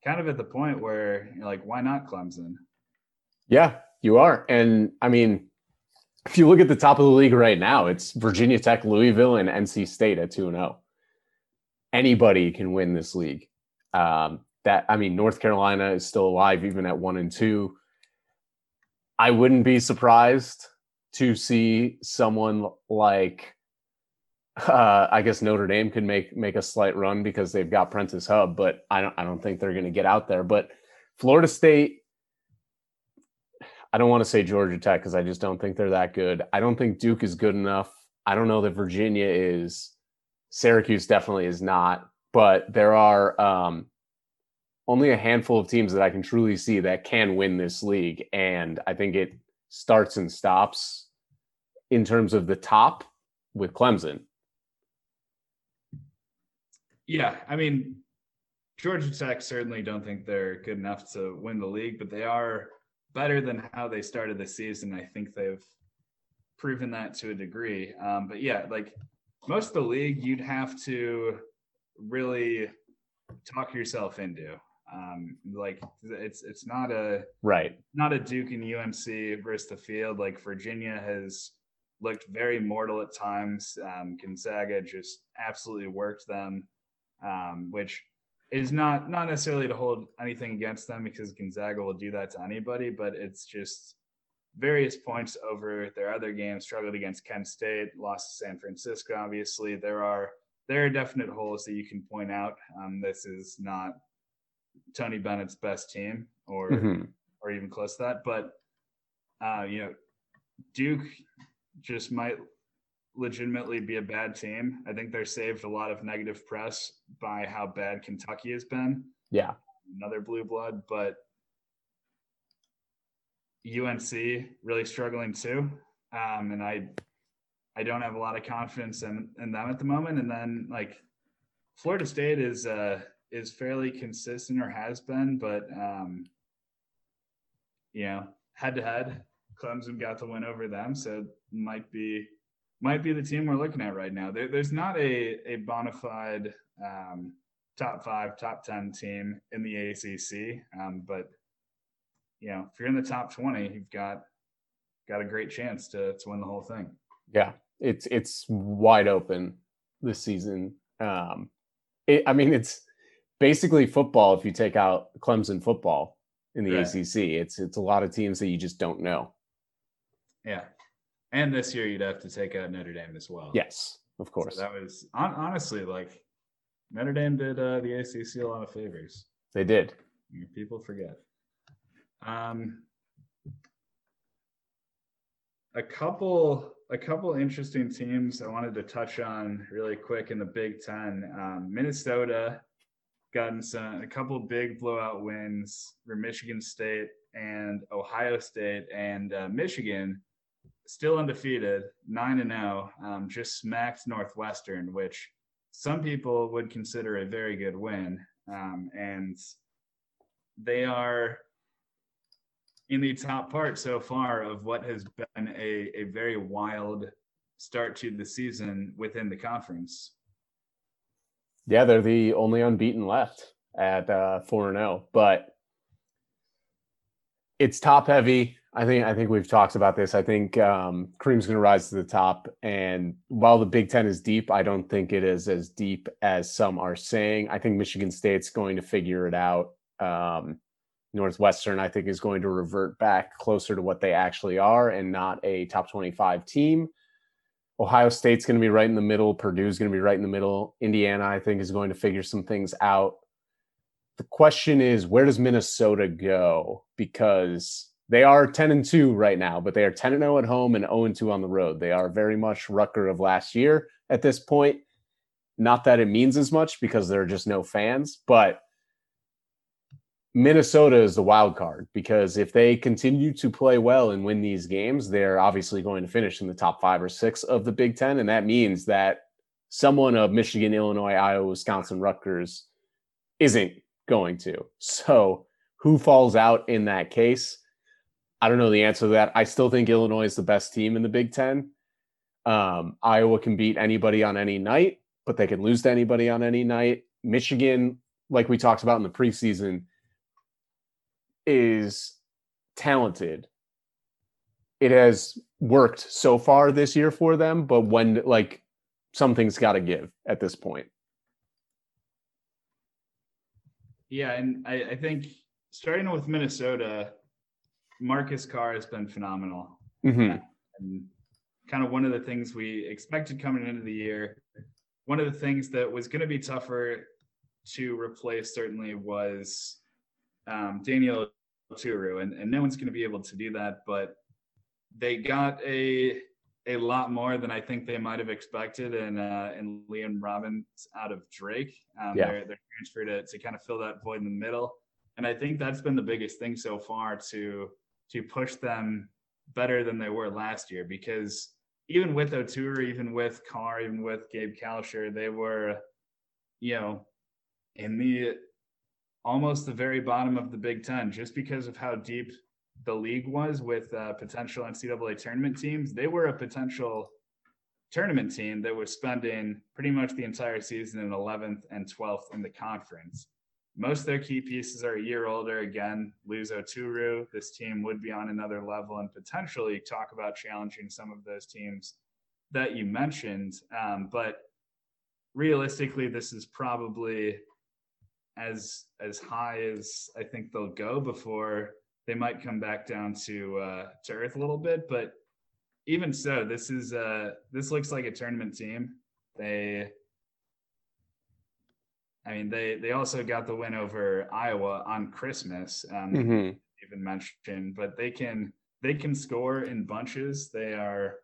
kind of at the point where you're like, why not Clemson? Yeah, you are. And I mean, if you look at the top of the league right now, it's Virginia Tech, Louisville, and NC State at 2 0. Anybody can win this league. Um, that I mean, North Carolina is still alive even at one and two. I wouldn't be surprised to see someone like uh, I guess Notre Dame could make make a slight run because they've got Prentiss Hubb, but I don't I don't think they're going to get out there. But Florida State, I don't want to say Georgia Tech because I just don't think they're that good. I don't think Duke is good enough. I don't know that Virginia is. Syracuse definitely is not. But there are um, only a handful of teams that I can truly see that can win this league, and I think it starts and stops in terms of the top with Clemson yeah, I mean, Georgia Tech certainly don't think they're good enough to win the league, but they are better than how they started the season. I think they've proven that to a degree. Um, but yeah, like most of the league, you'd have to really talk yourself into. Um, like it's it's not a right, not a Duke and UNC versus the field. Like Virginia has looked very mortal at times. Um, Gonzaga just absolutely worked them, um, which is not not necessarily to hold anything against them because Gonzaga will do that to anybody, but it's just various points over their other games. Struggled against Kent State, lost to San Francisco. Obviously, there are there are definite holes that you can point out. Um, this is not Tony Bennett's best team, or mm-hmm. or even close to that. But uh, you know, Duke just might legitimately be a bad team. I think they're saved a lot of negative press by how bad Kentucky has been. Yeah. Another blue blood, but UNC really struggling too. Um, and I I don't have a lot of confidence in, in them at the moment. And then like Florida State is uh is fairly consistent or has been, but um you know, head to head, Clemson got the win over them, so might be might be the team we're looking at right now. There, there's not a a bona fide um, top five, top ten team in the ACC, um, but you know if you're in the top twenty, you've got got a great chance to to win the whole thing. Yeah, it's it's wide open this season. Um, it, I mean, it's basically football if you take out Clemson football in the right. ACC. It's it's a lot of teams that you just don't know. Yeah, and this year, you'd have to take out Notre Dame as well. Yes, of course. So that was honestly like Notre Dame did uh, the ACC a lot of favors. They did. People forget. Um, a couple, a couple interesting teams I wanted to touch on really quick in the Big Ten. Um, Minnesota gotten some a couple big blowout wins for Michigan State and Ohio State and uh, Michigan still undefeated, nine and zero, um, just smacked Northwestern, which some people would consider a very good win, um, and they are in the top part so far of what has been a, a very wild start to the season within the conference. Yeah, they're the only unbeaten left at uh, four and zero, but it's top heavy. I think I think we've talked about this. I think um, going to rise to the top, and while the Big Ten is deep, I don't think it is as deep as some are saying. I think Michigan State's going to figure it out. Um, Northwestern, I think, is going to revert back closer to what they actually are, and not a top twenty-five team. Ohio State's going to be right in the middle. Purdue's going to be right in the middle. Indiana, I think, is going to figure some things out. The question is, where does Minnesota go? Because they are 10 and 2 right now, but they are 10 and 0 at home and 0 and 2 on the road. They are very much Rutgers of last year at this point. Not that it means as much because there are just no fans, but Minnesota is the wild card because if they continue to play well and win these games, they're obviously going to finish in the top five or six of the Big Ten. And that means that someone of Michigan, Illinois, Iowa, Wisconsin, Rutgers isn't going to. So who falls out in that case? I don't know the answer to that. I still think Illinois is the best team in the Big Ten. Um, Iowa can beat anybody on any night, but they can lose to anybody on any night. Michigan, like we talked about in the preseason, is talented. It has worked so far this year for them, but when like something's got to give at this point. Yeah, and I, I think starting with Minnesota, Marcus Carr has been phenomenal. Mm-hmm. And kind of one of the things we expected coming into the year. One of the things that was going to be tougher to replace certainly was um, Daniel Oturu, and, and no one's going to be able to do that. But they got a a lot more than I think they might have expected, and uh, and Liam Robbins out of Drake. Um, yeah. they're, they're transferred to, to kind of fill that void in the middle, and I think that's been the biggest thing so far to to push them better than they were last year because even with Oturu, even with Carr, even with Gabe Kalscheur, they were, you know, in the almost the very bottom of the Big Ten, just because of how deep the league was with uh, potential NCAA tournament teams. They were a potential tournament team that was spending pretty much the entire season in 11th and 12th in the conference. Most of their key pieces are a year older. Again, lose Oturu. This team would be on another level and potentially talk about challenging some of those teams that you mentioned. Um, but realistically, this is probably as as high as I think they'll go before they might come back down to uh, to earth a little bit. But even so, this is uh this looks like a tournament team. They I mean they they also got the win over Iowa on Christmas. Um mm-hmm. even mentioned, but they can they can score in bunches. They are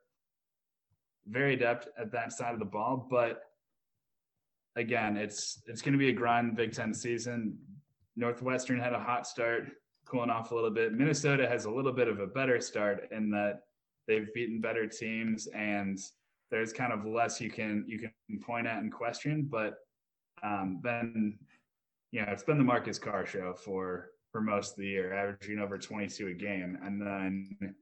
very adept at that side of the ball, but again, it's it's going to be a grind Big Ten season. Northwestern had a hot start, cooling off a little bit. Minnesota has a little bit of a better start in that they've beaten better teams, and there's kind of less you can you can point at and question. But um, then, you know, it's been the Marcus Carr show for for most of the year, averaging over 22 a game, and then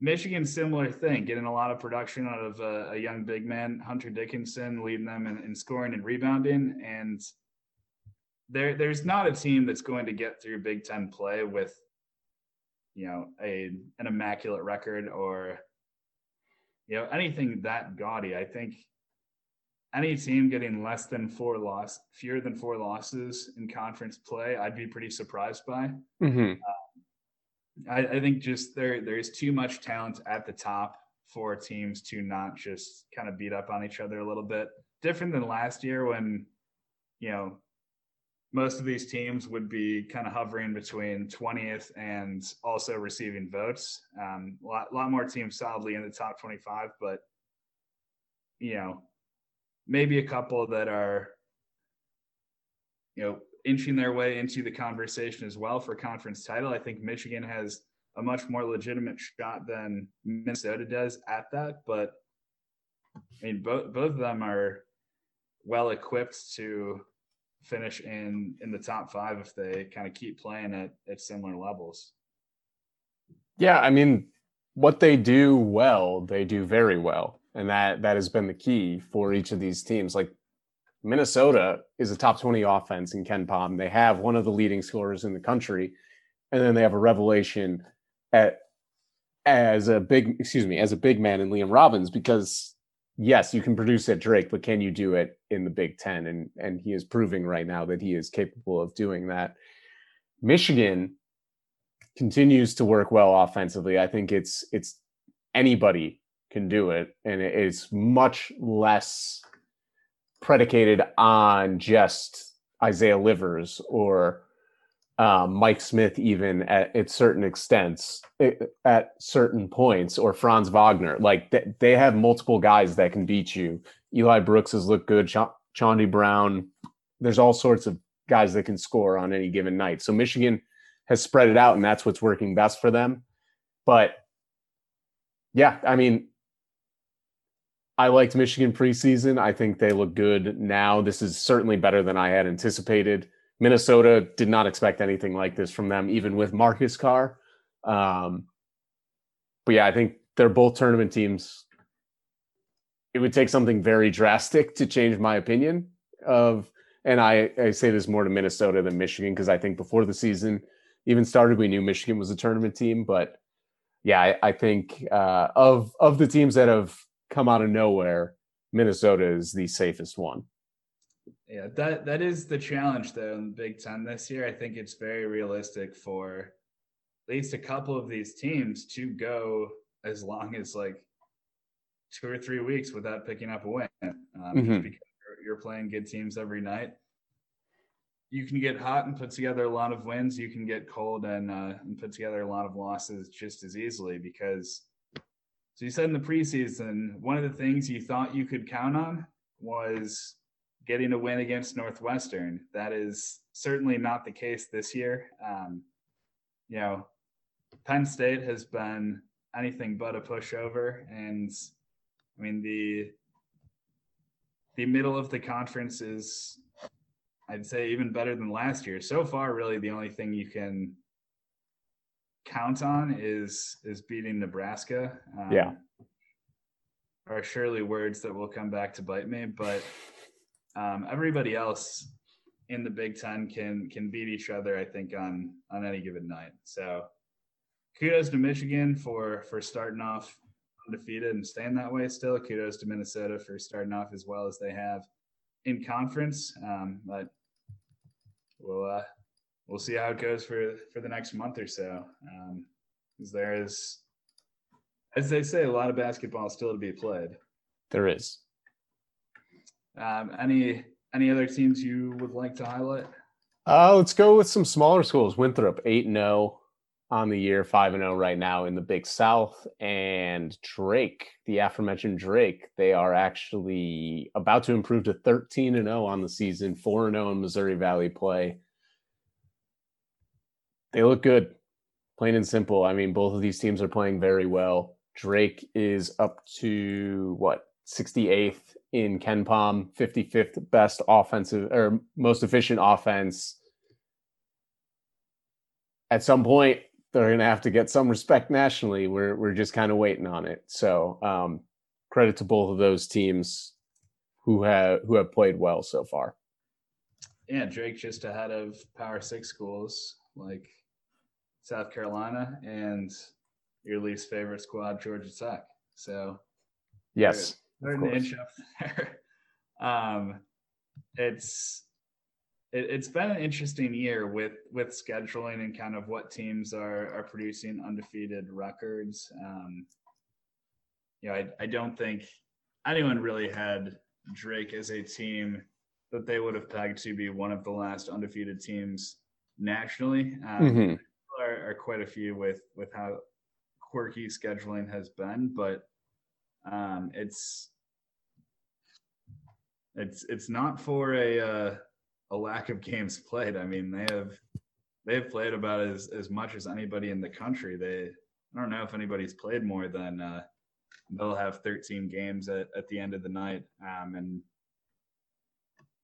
Michigan, similar thing, getting a lot of production out of a, a young big man, Hunter Dickinson, leading them in, in, scoring and rebounding. And there, there's not a team that's going to get through Big Ten play with, you know, a an immaculate record or, you know, anything that gaudy. I think any team getting less than four loss, fewer than four losses in conference play, I'd be pretty surprised by. Mm-hmm. Uh, I, I think just there there's too much talent at the top for teams to not just kind of beat up on each other a little bit. Different than last year when, you know, most of these teams would be kind of hovering between 20th and also receiving votes. Um, a lot, lot more teams solidly in the top 25, but you know, maybe a couple that are, you know, inching their way into the conversation as well for conference title. I think Michigan has a much more legitimate shot than Minnesota does at that. But I mean, both both of them are well equipped to finish in in the top five if they kind of keep playing at at similar levels. Yeah, I mean, what they do well, they do very well, and that that has been the key for each of these teams. Like Minnesota is a top 20 offense in KenPom. They have one of the leading scorers in the country. And then they have a revelation at as a big, excuse me, as a big man in Liam Robbins, because yes, you can produce at Drake, but can you do it in the Big Ten? And and he is proving right now that he is capable of doing that. Michigan continues to work well offensively. I think it's it's anybody can do it, and it's much less predicated on just Isaiah Livers or um, Mike Smith, even at, at certain extents, at certain points, or Franz Wagner. Like th- they have multiple guys that can beat you. Eli Brooks has looked good. Ch- Chaundee Brown. There's all sorts of guys that can score on any given night. So Michigan has spread it out, and that's what's working best for them. But yeah, I mean, I liked Michigan preseason. I think they look good now. This is certainly better than I had anticipated. Minnesota did not expect anything like this from them, even with Marcus Carr. Um, but yeah, I think they're both tournament teams. It would take something very drastic to change my opinion of, and I, I say this more to Minnesota than Michigan because I think before the season even started, we knew Michigan was a tournament team. But yeah, I, I think uh, of of the teams that have come out of nowhere, Minnesota is the safest one. Yeah, that that is the challenge though in the Big Ten this year. I think it's very realistic for at least a couple of these teams to go as long as like two or three weeks without picking up a win. Um, mm-hmm. because you're playing good teams every night. You can get hot and put together a lot of wins. You can get cold and uh, and put together a lot of losses just as easily because so you said in the preseason, one of the things you thought you could count on was getting a win against Northwestern. That is certainly not the case this year. Um, you know, Penn State has been anything but a pushover, and I mean the the middle of the conference is I'd say even better than last year. So far, really, the only thing you can count on is is beating Nebraska. Um, yeah, are surely words that will come back to bite me, but um, everybody else in the Big Ten can can beat each other. I think on on any given night. So kudos to Michigan for for starting off undefeated and staying that way. Still, kudos to Minnesota for starting off as well as they have in conference. Um, but we'll uh, we'll see how it goes for for the next month or so. Um, because there is, as they say, a lot of basketball still to be played. There is. Um, any any other teams you would like to highlight? Uh, let's go with some smaller schools. Winthrop eight and zero oh on the year, five and zero oh right now in the Big South, and Drake, the aforementioned Drake, they are actually about to improve to thirteen and zero on the season, four and zero in Missouri Valley play they look good, plain and simple. I mean, both of these teams are playing very well. Drake is up to what 68th in KenPom, 55th best offensive or most efficient offense. At some point, they're going to have to get some respect nationally. We're we're just kind of waiting on it. So um, credit to both of those teams who have who have played well so far. Yeah, Drake just ahead of Power Six schools like South Carolina, and your least favorite squad, Georgia Tech. So, yes, they're an inch up there. Um, it's it, has been an interesting year with with scheduling and kind of what teams are are producing undefeated records. Um, you know, I, I don't think anyone really had Drake as a team that they would have pegged to be one of the last undefeated teams nationally. Um, mm-hmm are, are quite a few with with how quirky scheduling has been, but um, it's it's it's not for a uh, a lack of games played. I mean, they have they have played about as as much as anybody in the country. They I don't know if anybody's played more than uh, they'll have 13 games at, at the end of the night. Um, and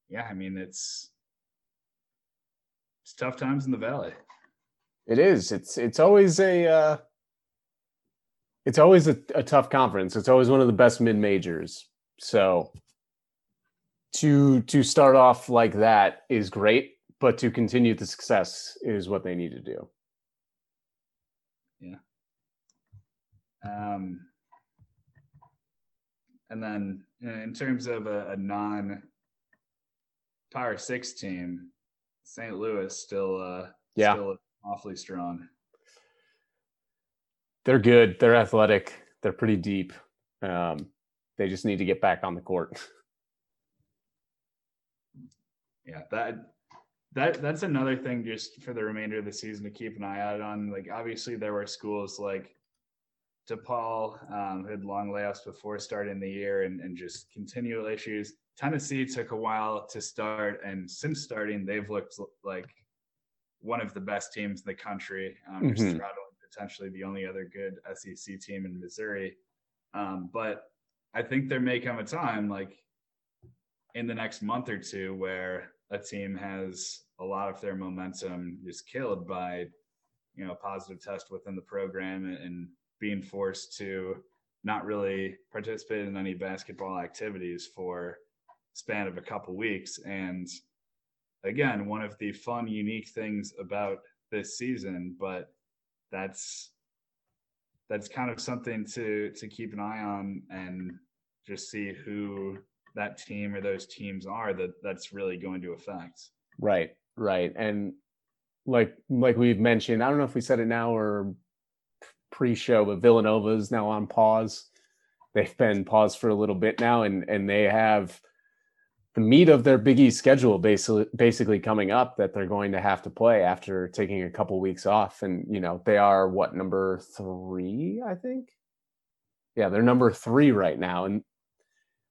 yeah, I mean it's it's tough times in the valley. It is. It's it's always a uh, it's always a, a tough conference. It's always one of the best mid majors. So to to start off like that is great, but to continue the success is what they need to do. Yeah. Um, and then in terms of a, a non Power Six team, St. Louis still uh, yeah. still awfully strong. They're good. They're athletic. They're pretty deep. Um, they just need to get back on the court. yeah, that that that's another thing just for the remainder of the season to keep an eye out on. Like obviously there were schools like DePaul um, who had long layoffs before starting the year and, and just continual issues. Tennessee took a while to start, and since starting, they've looked like one of the best teams in the country, um, mm-hmm. straddling potentially the only other good SEC team in Missouri. Um, but I think there may come a time, like in the next month or two, where a team has a lot of their momentum just killed by, you know, a positive test within the program and, and being forced to not really participate in any basketball activities for span of a couple weeks and again, one of the fun, unique things about this season, but that's that's kind of something to to keep an eye on and just see who that team or those teams are that that's really going to affect. Right, right. And like like we've mentioned, I don't know if we said it now or pre-show, but Villanova is now on pause. They've been paused for a little bit now, and and they have the meat of their Big East schedule basically basically coming up that they're going to have to play after taking a couple weeks off. And you know, they are what number three, I think. Yeah, they're number three right now. And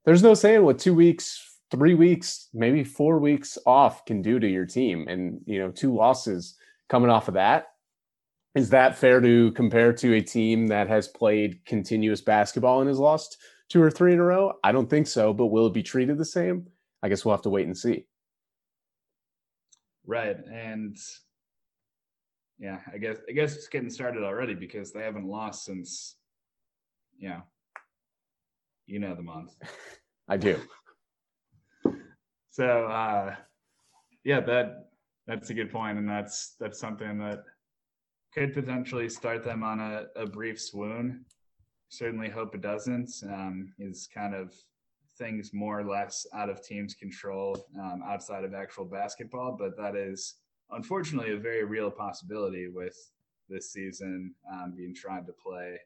there's no saying what two weeks, three weeks, maybe four weeks off can do to your team. And you know, two losses coming off of that. Is that fair to compare to a team that has played continuous basketball and has lost two or three in a row? I don't think so, but will it be treated the same? I guess we'll have to wait and see. Right. And yeah, I guess I guess it's getting started already because they haven't lost since yeah. You know the month. I do. So uh yeah, that that's a good point, and that's that's something that could potentially start them on a, a brief swoon. Certainly hope it doesn't. Um, is kind of things more or less out of teams' control um, outside of actual basketball, but that is unfortunately a very real possibility with this season um, being tried to play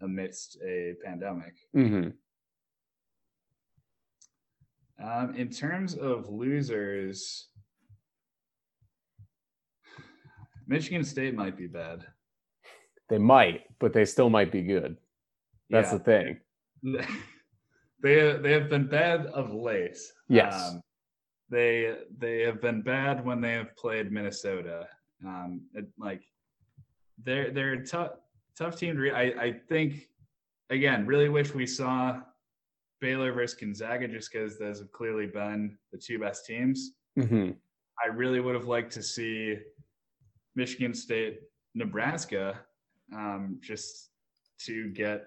amidst a pandemic. Mm-hmm. Um, in terms of losers, Michigan State might be bad. They might, but they still might be good. That's yeah. the thing. they they have been bad of late. Yes. Um, they they have been bad when they have played Minnesota. Um, it, like they're they're a tough tough team to read. I I think again really wish we saw Baylor versus Gonzaga just because those have clearly been the two best teams. Mm-hmm. I really would have liked to see Michigan State, Nebraska, um, just to get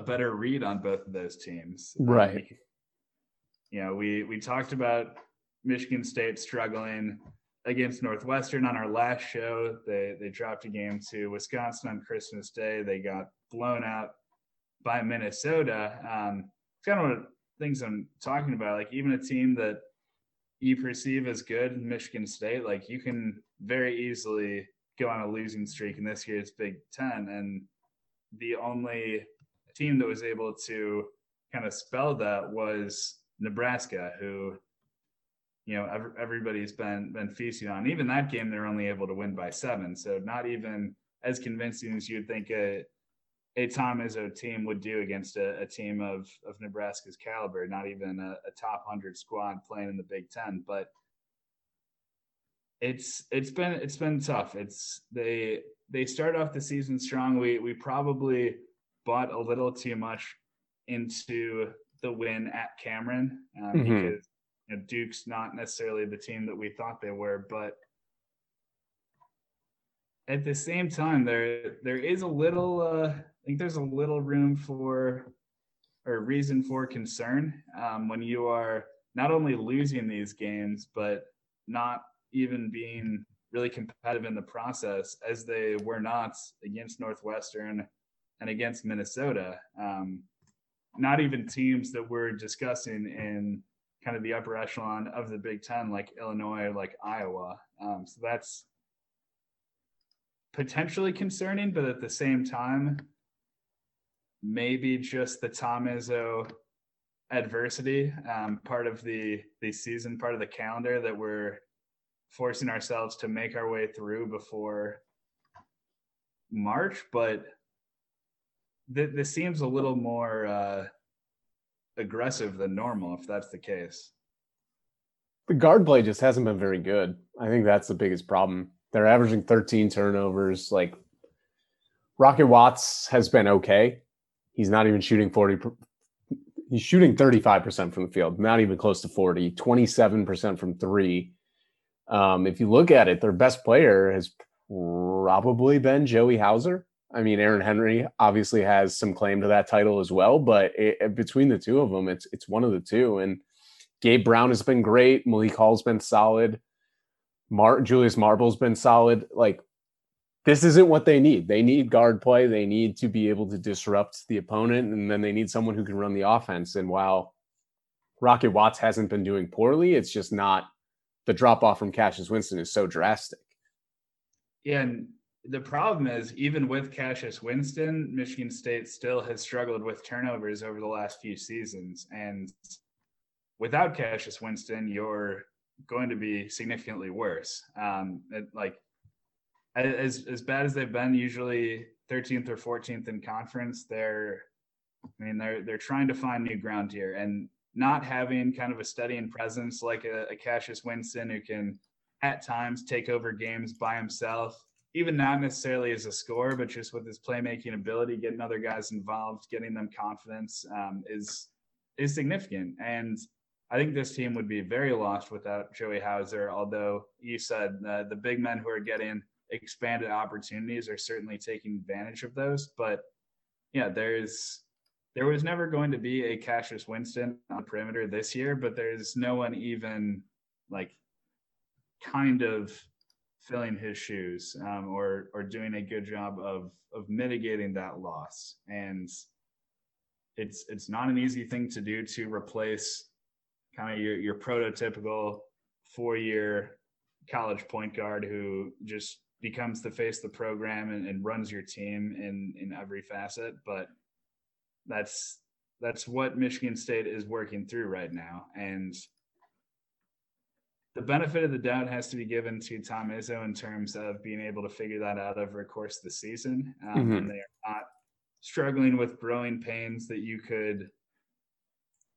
a better read on both of those teams. Right. Um, you know, we we talked about Michigan State struggling against Northwestern on our last show. They they dropped a game to Wisconsin on Christmas Day. They got blown out by Minnesota. Um, it's kind of what things I'm talking about. Like even a team that you perceive as good, Michigan State, like you can very easily go on a losing streak in this year's Big Ten. And the only team that was able to kind of spell that was Nebraska, who you know everybody's been been feasting on. Even that game, they're only able to win by seven, so not even as convincing as you'd think a a Tom Izzo team would do against a, a, team of of Nebraska's caliber. Not even a, a top hundred squad playing in the Big Ten, but it's it's been it's been tough. It's they they start off the season strong. We we probably bought a little too much into the win at Cameron um, mm-hmm. because you know, Duke's not necessarily the team that we thought they were, but at the same time, there there is a little. Uh, I think there's a little room for or reason for concern um, when you are not only losing these games, but not even being really competitive in the process, as they were not against Northwestern and against Minnesota. Um, not even teams that we're discussing in kind of the upper echelon of the Big Ten, like Illinois, like Iowa. Um, so that's potentially concerning, but at the same time, maybe just the Tom Izzo adversity, um, part of the the season, part of the calendar that we're forcing ourselves to make our way through before March. But th- this seems a little more uh, aggressive than normal, if that's the case. The guard play just hasn't been very good. I think that's the biggest problem. They're averaging 13 turnovers. Like Rocket Watts has been okay. He's not even shooting 40. He's shooting 35% from the field, not even close to 40, 27% from three. Um, if you look at it, their best player has probably been Joey Hauser. I mean, Aaron Henry obviously has some claim to that title as well, but it, between the two of them, it's it's one of the two. And Gabe Brown has been great. Malik Hall's been solid. Mar- Julius Marble's been solid. Like this isn't what they need. They need guard play. They need to be able to disrupt the opponent, and then they need someone who can run the offense. And while Rocket Watts hasn't been doing poorly, it's just not the drop off from Cassius Winston is so drastic. Yeah, and the problem is even with Cassius Winston, Michigan State still has struggled with turnovers over the last few seasons. And without Cassius Winston, you're going to be significantly worse. Um, it, like as as bad as they've been, usually 13th or 14th in conference, they're I mean they're they're trying to find new ground here, and not having kind of a steadying presence like a, a Cassius Winston who can at times take over games by himself, even not necessarily as a scorer, but just with his playmaking ability, getting other guys involved, getting them confidence um, is is significant. And I think this team would be very lost without Joey Hauser. Although you said uh, the big men who are getting expanded opportunities are certainly taking advantage of those. But yeah, there's there was never going to be a Cassius Winston on perimeter this year, but there's no one even like kind of filling his shoes um, or or doing a good job of of mitigating that loss. And it's it's not an easy thing to do to replace kind of your your prototypical four year college point guard who just becomes the face of the program and, and runs your team in in every facet. But that's that's what Michigan State is working through right now. And the benefit of the doubt has to be given to Tom Izzo in terms of being able to figure that out over the course of the season. Um, mm-hmm. And they are not struggling with growing pains that you could,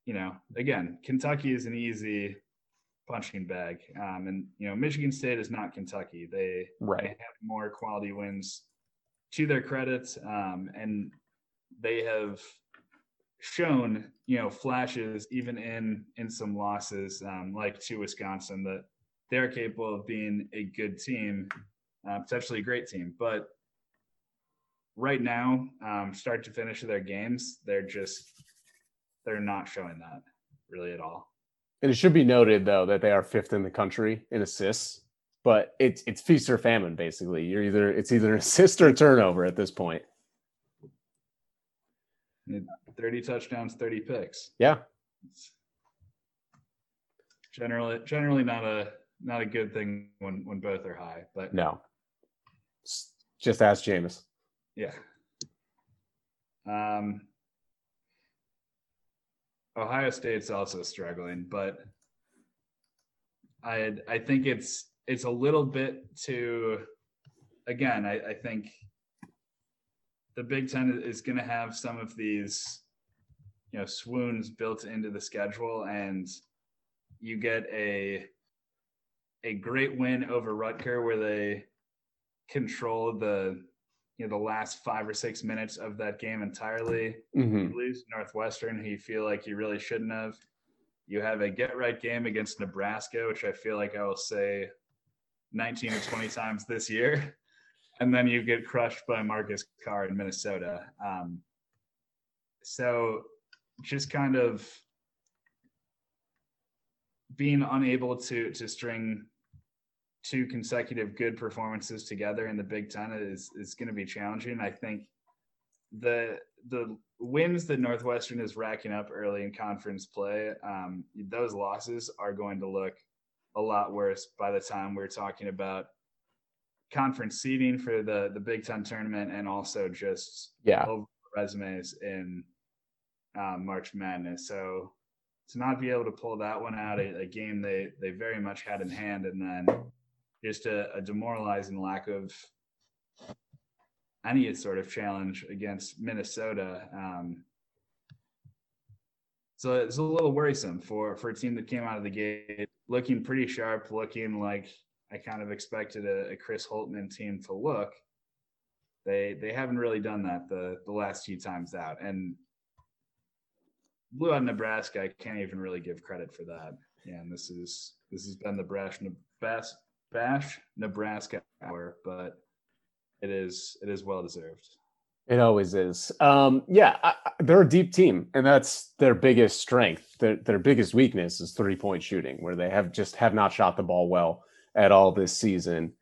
you know, again, Kentucky is an easy punching bag. Um, and, you know, Michigan State is not Kentucky. They, right. they have more quality wins to their credit. Um, and they have shown you know flashes even in in some losses um, like to Wisconsin that they're capable of being a good team, uh, potentially a great team. But right now, um, start to finish of their games, they're just they're not showing that really at all. And it should be noted though that they are fifth in the country in assists, but it's it's feast or famine basically. You're either it's either an assist or turnover at this point. 30 touchdowns, 30 picks. Yeah. It's generally generally not a not a good thing when when both are high, but no. Just ask Jameis. Yeah. Um Ohio State's also struggling, but I I think it's it's a little bit too again, I, I think the Big Ten is going to have some of these, you know, swoons built into the schedule, and you get a a great win over Rutger where they control the you know the last five or six minutes of that game entirely. Mm-hmm. lose Northwestern, who you feel like you really shouldn't have. You have a get right game against Nebraska, which I feel like I will say 19 or 20 times this year and then you get crushed by Marcus Carr in Minnesota. Um, so just kind of being unable to to string two consecutive good performances together in the Big Ten is is going to be challenging. I think the the wins that Northwestern is racking up early in conference play, um, those losses are going to look a lot worse by the time we're talking about conference seeding for the the Big Ten tournament and also just yeah resumes in um, March Madness. So to not be able to pull that one out, a, a game they they very much had in hand, and then just a, a demoralizing lack of any sort of challenge against Minnesota. Um, so it's a little worrisome for for a team that came out of the gate looking pretty sharp, looking like I kind of expected a, a Chris Holtmann team to look. They they haven't really done that the the last few times out, and blew out Nebraska. I can't even really give credit for that. Yeah, and this is this has been the Brash Bash, Bash Nebraska hour, but it is it is well deserved. It always is. Um, yeah, I, they're a deep team, and that's their biggest strength. Their their biggest weakness is three point shooting, where they have just have not shot the ball well at all this season.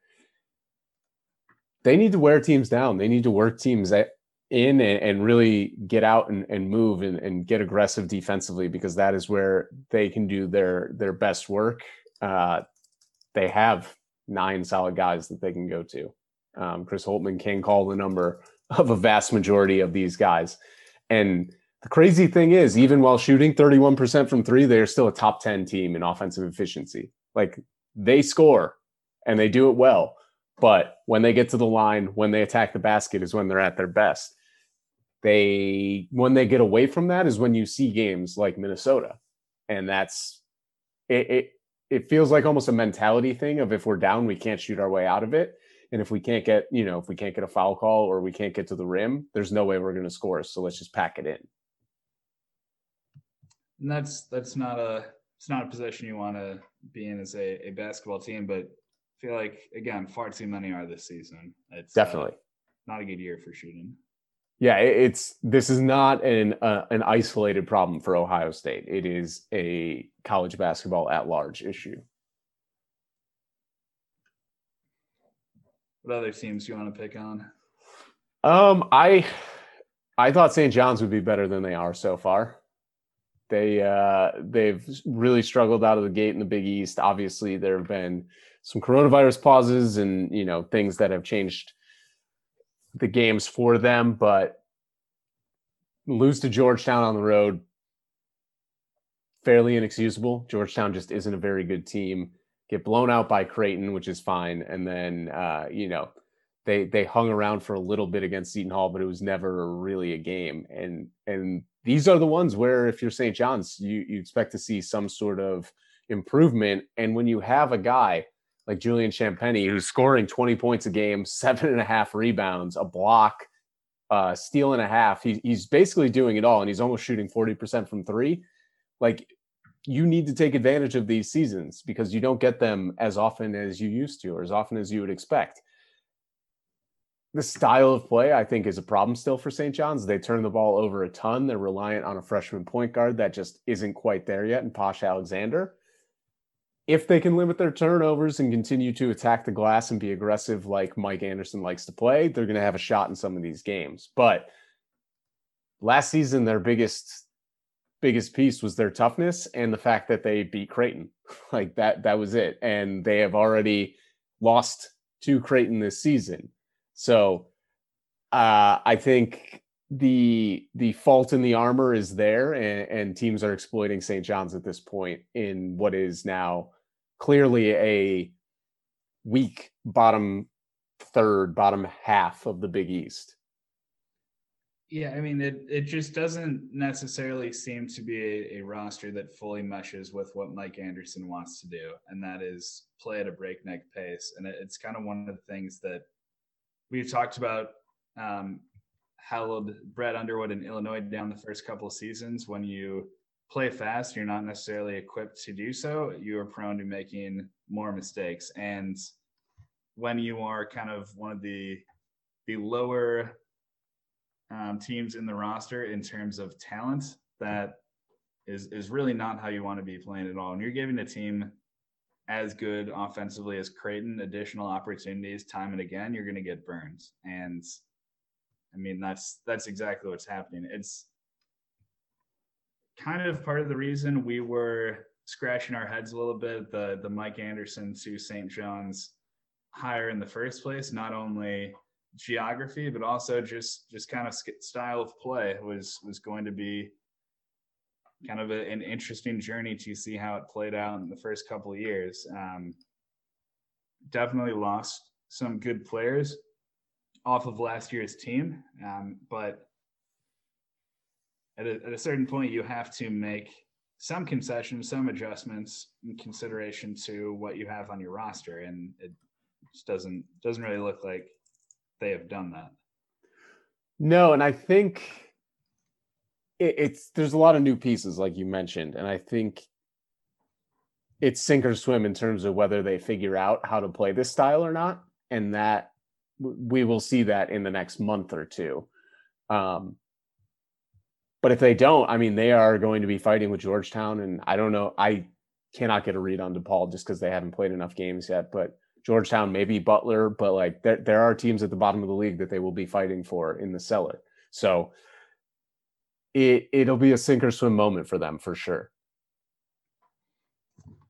They need to wear teams down. They need to work teams in and, and really get out and, and move and, and, get aggressive defensively because that is where they can do their their best work. Uh, they have nine solid guys that they can go to. Um, Chris Holtmann can call the number of a vast majority of these guys. And the crazy thing is, even while shooting 31% from three, they are still a top 10 team in offensive efficiency. Like they score and they do it well. But when they get to the line, when they attack the basket, is when they're at their best. They when they get away from that is when you see games like Minnesota, and that's it. It, it feels like almost a mentality thing of if we're down, we can't shoot our way out of it. And if we can't get, you know, if we can't get a foul call or we can't get to the rim, there's no way we're going to score. So let's just pack it in. And that's that's not a it's not a position you want to be in as a, a basketball team, but I feel like again, far too many are this season. It's uh, definitely uh, not a good year for shooting. Yeah, it's this is not an uh, an isolated problem for Ohio State. It is a college basketball at large issue. What other teams do you want to pick on? Um, I I thought St. John's would be better than they are so far. They uh, they've really struggled out of the gate in the Big East. Obviously, there have been some coronavirus pauses and you know things that have changed the games for them, but lose to Georgetown on the road fairly inexcusable. Georgetown just isn't a very good team. Get blown out by Creighton, which is fine, and then uh, you know they they hung around for a little bit against Seton Hall, but it was never really a game. And and these are the ones where if you're St. John's, you you expect to see some sort of improvement. And when you have a guy like Julian Champagnie who's scoring 20 points a game, seven and a half rebounds, a block, uh, steal and a half, he, he's basically doing it all, and he's almost shooting 40% from three. Like you need to take advantage of these seasons because you don't get them as often as you used to or as often as you would expect the style of play, I think, is a problem still for St. John's. They turn the ball over a ton. They're reliant on a freshman point guard that just isn't quite there yet, and Posh Alexander. If they can limit their turnovers and continue to attack the glass and be aggressive like Mike Anderson likes to play, they're going to have a shot in some of these games. But last season, their biggest biggest piece was their toughness and the fact that they beat Creighton. like that, that was it. And they have already lost to Creighton this season. So uh, I think the the fault in the armor is there, and, and teams are exploiting St. John's at this point in what is now clearly a weak bottom third, bottom half of the Big East. Yeah, I mean, it, it just doesn't necessarily seem to be a, a, roster that fully meshes with what Mike Anderson wants to do, and that is play at a breakneck pace. And it, it's kind of one of the things that we've talked about um, held Brad Underwood in Illinois down the first couple of seasons. When you play fast, you're not necessarily equipped to do so. You are prone to making more mistakes. And when you are kind of one of the the lower um, teams in the roster in terms of talent, that is is really not how you want to be playing at all. And you're giving a team as good offensively as Creighton, additional opportunities time and again, you're going to get burns. And I mean, that's that's exactly what's happening. It's kind of part of the reason we were scratching our heads a little bit the the Mike Anderson to St. John's hire in the first place. Not only geography, but also just just kind of style of play was was going to be kind of a, an interesting journey to see how it played out in the first couple of years. Um, definitely lost some good players off of last year's team, um, but at a, at a certain point, you have to make some concessions, some adjustments in consideration to what you have on your roster, and it just doesn't doesn't really look like they have done that. No, and I think it, it's there's a lot of new pieces like you mentioned, and I think it's sink or swim in terms of whether they figure out how to play this style or not, and that we will see that in the next month or two. Um, but if they don't, I mean, they are going to be fighting with Georgetown, and I don't know. I cannot get a read on DePaul just because they haven't played enough games yet. But Georgetown, maybe Butler, but like there, there are teams at the bottom of the league that they will be fighting for in the cellar. So it it'll be a sink or swim moment for them for sure.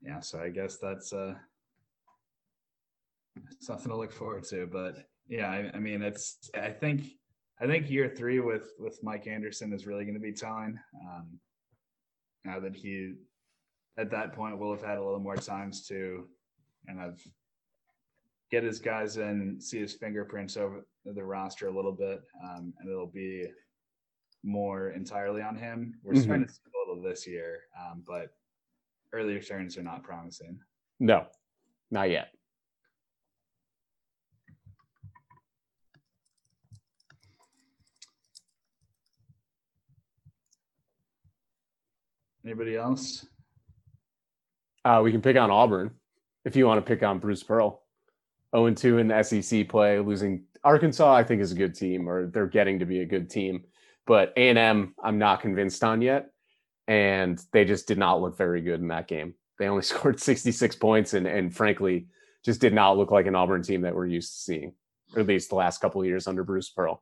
Yeah, so I guess that's uh something to look forward to. But yeah, I, I mean, it's I think I think year three with with Mike Anderson is really going to be telling. Um, now that he at that point will have had a little more times to kind of get his guys in see his fingerprints over the roster a little bit, um, and it'll be more entirely on him. We're mm-hmm. starting to see a little this year, um, but early returns are not promising. No, not yet. Anybody else? Uh, we can pick on Auburn if you want to pick on Bruce Pearl. 0 2 in SEC play, losing Arkansas, I think is a good team, or they're getting to be a good team. But A and M, I'm not convinced on yet, and they just did not look very good in that game. They only scored 66 points, and and frankly, just did not look like an Auburn team that we're used to seeing, or at least the last couple of years under Bruce Pearl.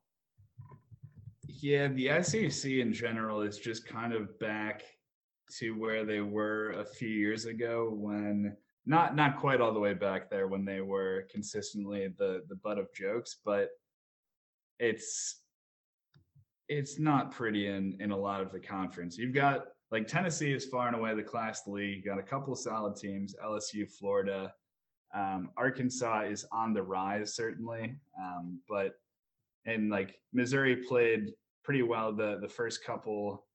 Yeah, the SEC in general is just kind of back to where they were a few years ago when not not quite all the way back there when they were consistently the the butt of jokes, but it's it's not pretty in in a lot of the conference. You've got like Tennessee is far and away the class league. got a couple of solid teams, LSU, Florida. Um, Arkansas is on the rise certainly, um, but and like Missouri played pretty well the the first couple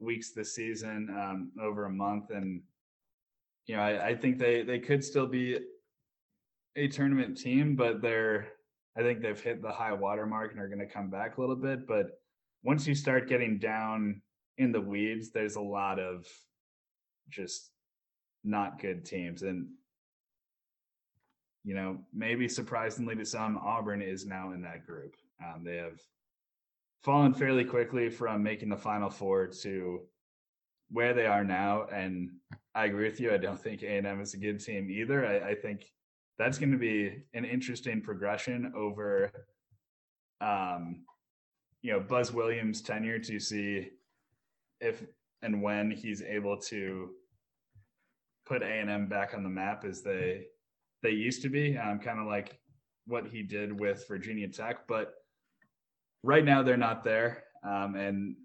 weeks this season, um, over a month, and you know I, I think they they could still be a tournament team, but they're I think they've hit the high water mark and are going to come back a little bit. But once you start getting down in the weeds, there's a lot of just not good teams. And, you know, maybe surprisingly to some, Auburn is now in that group. Um, they have fallen fairly quickly from making the Final Four to where they are now. And I agree with you. I don't think A&M is a good team either. I, I think that's going to be an interesting progression over um, you know Buzz Williams' tenure to see if and when he's able to put A and M back on the map as they they used to be. Um, kind of like what he did with Virginia Tech, but right now they're not there, um, and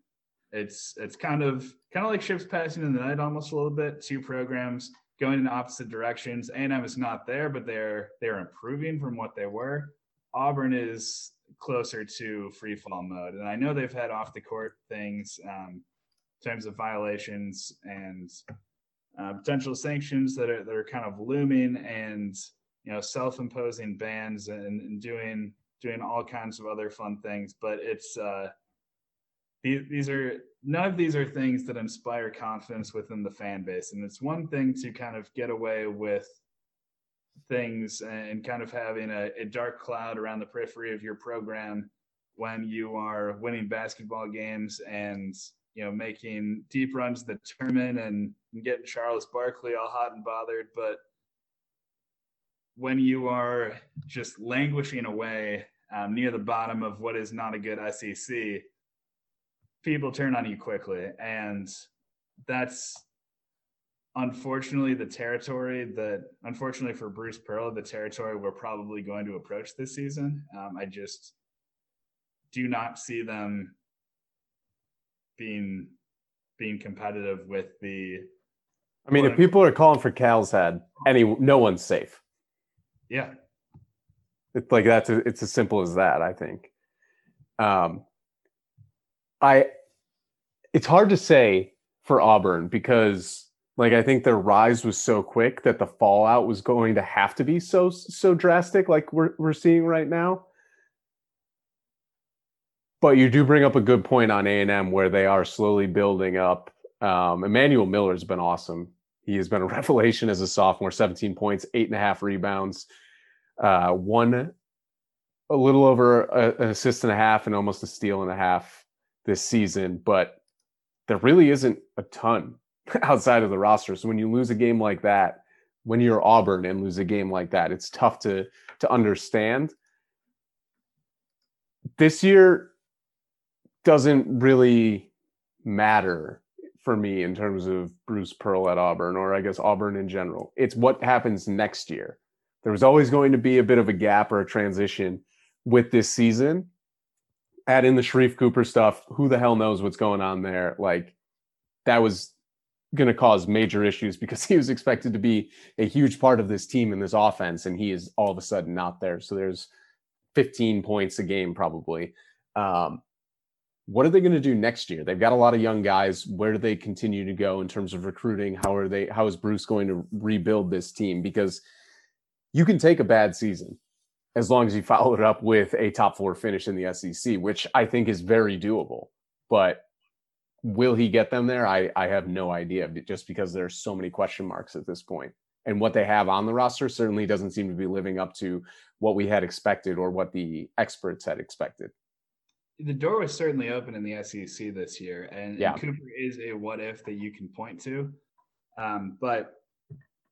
it's it's kind of kind of like ships passing in the night almost a little bit. Two programs going in opposite directions. A and M is not there, but they're they're improving from what they were. Auburn is closer to free fall mode. And I know they've had off the court things um, in terms of violations and uh, potential sanctions that are that are kind of looming, and you know self-imposing bans and, and doing doing all kinds of other fun things. But it's uh, these are none of these are things that inspire confidence within the fan base, and it's one thing to kind of get away with things and kind of having a, a, dark cloud around the periphery of your program when you are winning basketball games and you know making deep runs to the tournament and, and getting Charles Barkley all hot and bothered, but when you are just languishing away um, near the bottom of what is not a good SEC, people turn on you quickly, and that's unfortunately the territory that unfortunately for Bruce Pearl, the territory we're probably going to approach this season. Um, I just do not see them being being competitive with the I mean, if people are calling for Cal's head, any no one's safe. Yeah. It's like that's a, it's as simple as that, I think. Um I it's hard to say for Auburn because like I think their rise was so quick that the fallout was going to have to be so so drastic, like we're we're seeing right now. But you do bring up a good point on A and M, where they are slowly building up. Um, Emanuel Miller has been awesome. He has been a revelation as a sophomore. 17 points, eight and a half rebounds, uh, one a little over a, an assist and a half, and almost a steal and a half this season. But there really isn't a ton outside of the roster. So when you lose a game like that, when you're Auburn and lose a game like that, it's tough to to understand. This year doesn't really matter for me in terms of Bruce Pearl at Auburn, or I guess Auburn in general. It's what happens next year. There was always going to be a bit of a gap or a transition with this season. Add in the Sharife Cooper stuff. Who the hell knows what's going on there? Like that was going to cause major issues because he was expected to be a huge part of this team and this offense, and he is all of a sudden not there. So there's 15 points a game probably. Um, what are they going to do next year? They've got a lot of young guys. Where do they continue to go in terms of recruiting? How are they? How is Bruce going to rebuild this team? Because you can take a bad season as long as you follow it up with a top four finish in the SEC, which I think is very doable. But will he get them there? I I have no idea, just because there's so many question marks at this point, and what they have on the roster certainly doesn't seem to be living up to what we had expected or what the experts had expected. The door was certainly open in the SEC this year, and, yeah. and Cooper is a what if that you can point to. Um, but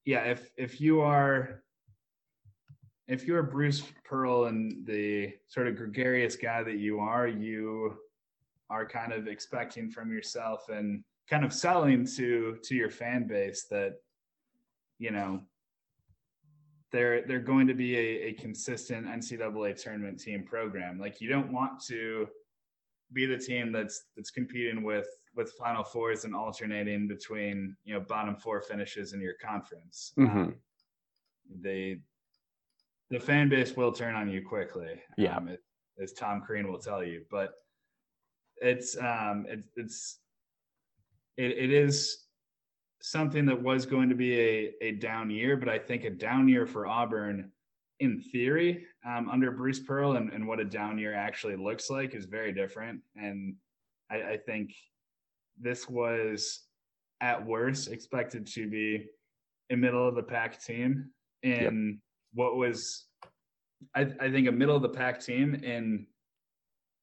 yeah, if if you are if you're Bruce Pearl and the sort of gregarious guy that you are, you are kind of expecting from yourself and kind of selling to to your fan base that you know they're they're going to be a, a consistent NCAA tournament team program. Like you don't want to be the team that's that's competing with with Final Fours and alternating between you know bottom four finishes in your conference. Mm-hmm. Um, they the fan base will turn on you quickly. Yeah, um, it, as Tom Crean will tell you, but it's um it, it's it, it is something that was going to be a, a down year, but I think a down year for Auburn in theory um, under Bruce Pearl and, and what a down year actually looks like is very different. And I, I think this was at worst expected to be a middle of the pack team in yep. what was I, I think a middle of the pack team in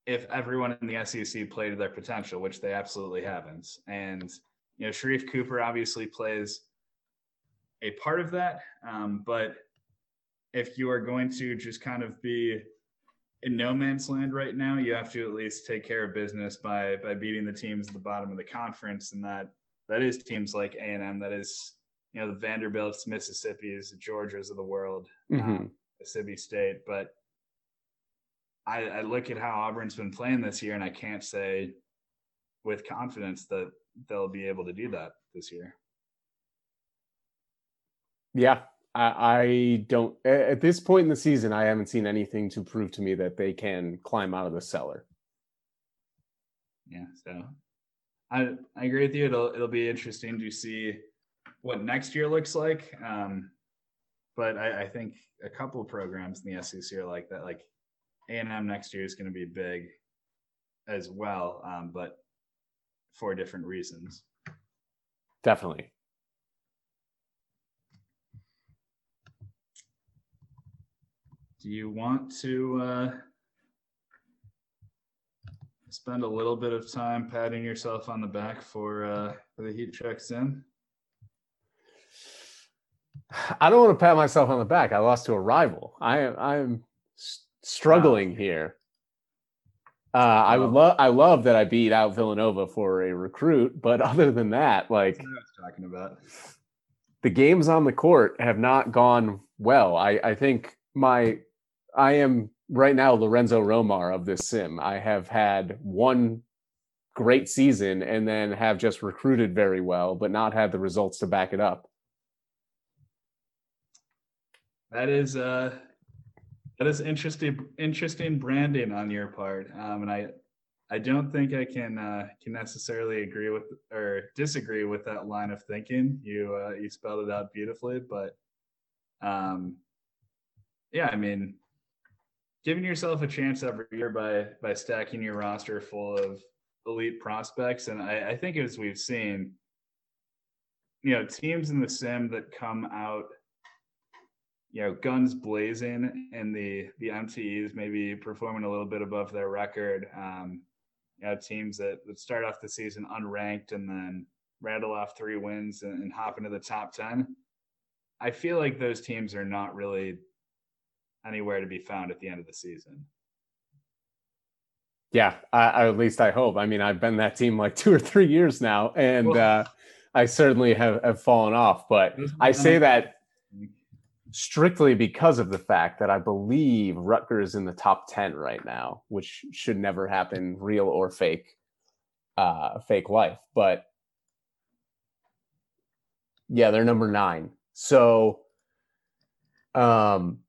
if everyone in the SEC played to their potential, which they absolutely haven't. And you know, Sharife Cooper obviously plays a part of that. Um, but if you are going to just kind of be in no man's land right now, you have to at least take care of business by by beating the teams at the bottom of the conference, and that that is teams like A and M, that is you know the Vanderbilts, Mississippi's, the Georgias of the world, mm-hmm. um, Mississippi State. But I, I look at how Auburn's been playing this year, and I can't say with confidence that they'll be able to do that this year. Yeah, I, I don't. At this point in the season, I haven't seen anything to prove to me that they can climb out of the cellar. Yeah, so I I agree with you. It'll it'll be interesting to see what next year looks like. Um, but I, I think a couple of programs in the SEC are like that. Like A and M next year is going to be big as well. Um, but for different reasons. Definitely. Do you want to uh, spend a little bit of time patting yourself on the back for uh, for the heat checks in? I don't want to pat myself on the back. I lost to a rival. I am I'm struggling wow. here. Uh, I would love I love that I beat out Villanova for a recruit, but other than that, like talking about the games on the court have not gone well. I I think my I am right now Lorenzo Romar of this sim. I have had one great season and then have just recruited very well, but not had the results to back it up. That is uh that is interesting interesting branding on your part um, and i i don't think i can uh, can necessarily agree with or disagree with that line of thinking. You uh, you spelled it out beautifully but um yeah i mean giving yourself a chance every year by by stacking your roster full of elite prospects and i, I think as we've seen you know teams in the sim that come out you know, guns blazing and the the MTEs maybe performing a little bit above their record. Um, you know, teams that, that start off the season unranked and then rattle off three wins and, and hop into the top 10. I feel like those teams are not really anywhere to be found at the end of the season. Yeah, I, at least I hope. I mean, I've been that team like two or three years now, and well, uh, I certainly have, have fallen off. But I say that strictly because of the fact that I believe Rutgers in the top 10 right now, which should never happen, real or fake, uh, fake life. But yeah, they're number nine. So um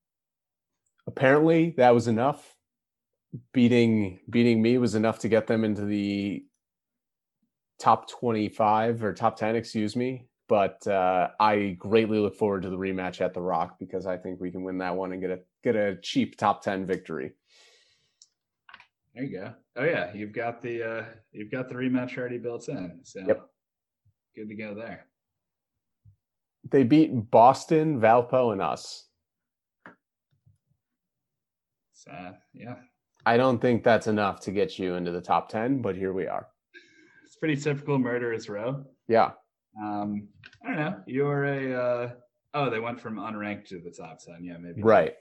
apparently that was enough. Beating beating me was enough to get them into the top 25 or top 10, excuse me, but uh, I greatly look forward to the rematch at the Rock because I think we can win that one and get a get a cheap top ten victory. There you go. Oh yeah, you've got the uh you've got the rematch already built in. So Yep. good to go there. They beat Boston, Valpo, and us. So yeah, I don't think that's enough to get you into the top 10, but here we are. it's pretty typical murderers row. Yeah. Um, I don't know. You're a uh oh, they went from unranked to the top ten. Yeah, maybe. Right.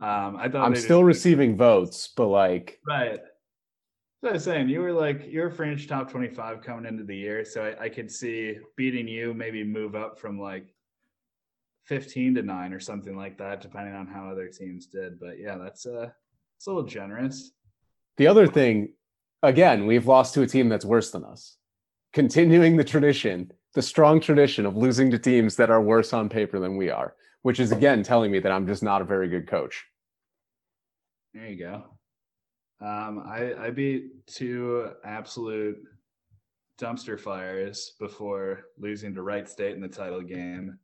Um, I thought I'm still receiving votes, but like, Right. So I was saying you were like you're fringe top 25 coming into the year, so I, I could see beating you maybe move up from like 15 to nine or something like that, depending on how other teams did. But yeah, that's uh it's a little generous. the other thing, again, we've lost to a team that's worse than us. Continuing the tradition, the strong tradition of losing to teams that are worse on paper than we are, which is again telling me that I'm just not a very good coach. There you go. Um, I I beat two absolute dumpster fires before losing to Wright State in the title game,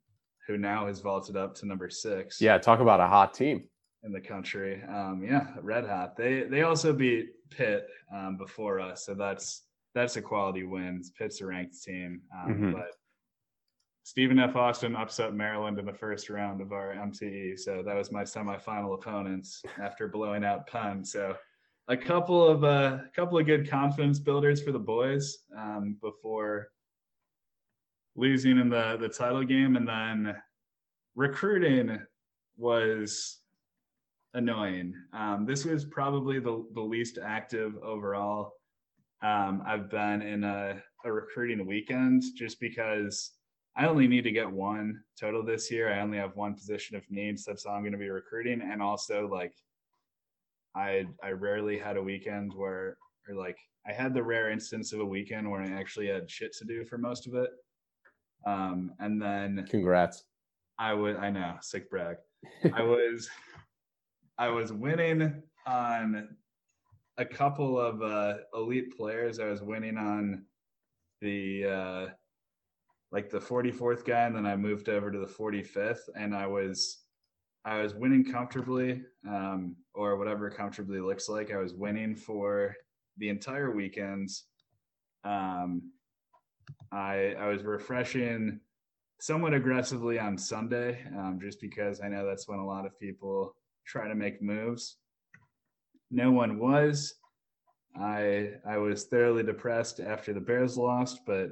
who now has vaulted up to number six. Yeah, talk about a hot team. in the country. Um, yeah, red hot. They they also beat Pitt um, before us, so that's that's a quality win. Pitt's a ranked team, um, Mhm. but Stephen F. Austin upset Maryland in the first round of our MTE, so that was my semifinal opponents after blowing out Penn. So a couple of a uh, couple of good confidence builders for the boys um, before losing in the the title game, and then recruiting was annoying. Um, this was probably the, the least active overall. Um, I've been in a, a recruiting weekend just because I only need to get one total this year. I only have one position of needs. That's all I'm going to be recruiting. And also, like, I I rarely had a weekend where, or like, I had the rare instance of a weekend where I actually had shit to do for most of it. Um, and then Congrats. I would I know, sick brag. I was I was winning on a couple of uh elite players. I was winning on the uh like the 44th guy and then I moved over to the 45th and I was I was winning comfortably um or whatever comfortably looks like. I was winning for the entire weekends. Um I I was refreshing somewhat aggressively on Sunday, um, just because I know that's when a lot of people try to make moves. No one was. I I was thoroughly depressed after the Bears lost, but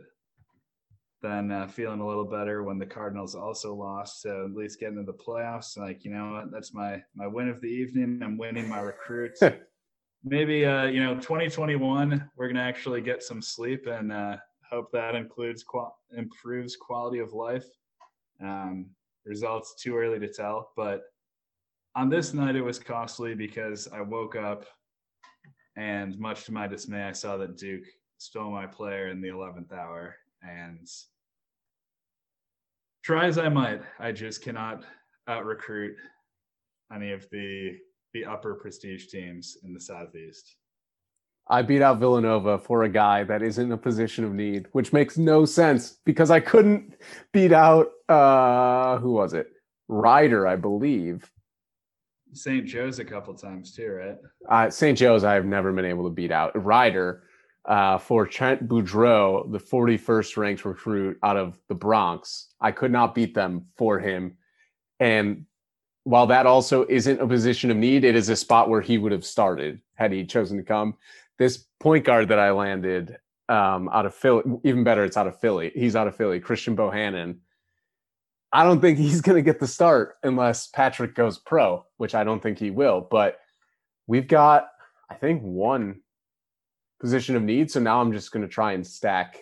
then uh, feeling a little better when the Cardinals also lost. So at least getting into the playoffs, like you know what, that's my my win of the evening. I'm winning my recruits. Maybe uh, you know 2021, we're gonna actually get some sleep and uh, hope that includes qual- improves quality of life. Um, results too early to tell, but on this night it was costly because I woke up and much to my dismay, I saw that Duke stole my player in the 11th hour. And try as I might, I just cannot out recruit any of the the upper prestige teams in the southeast. I beat out Villanova for a guy that is in a position of need, which makes no sense because I couldn't beat out uh who was it? Rider, I believe. St. Joe's a couple times too, right? Uh, St. Joe's, I've never been able to beat out. Rider uh, for Trent Boudreau, the 41st ranked recruit out of the Bronx. I could not beat them for him. And while that also isn't a position of need, it is a spot where he would have started had he chosen to come. This point guard that I landed um, out of Philly, even better, it's out of Philly. He's out of Philly, Christian Bohannon. I don't think he's going to get the start unless Patrick goes pro, which I don't think he will. But we've got, I think, one position of need. So now I'm just going to try and stack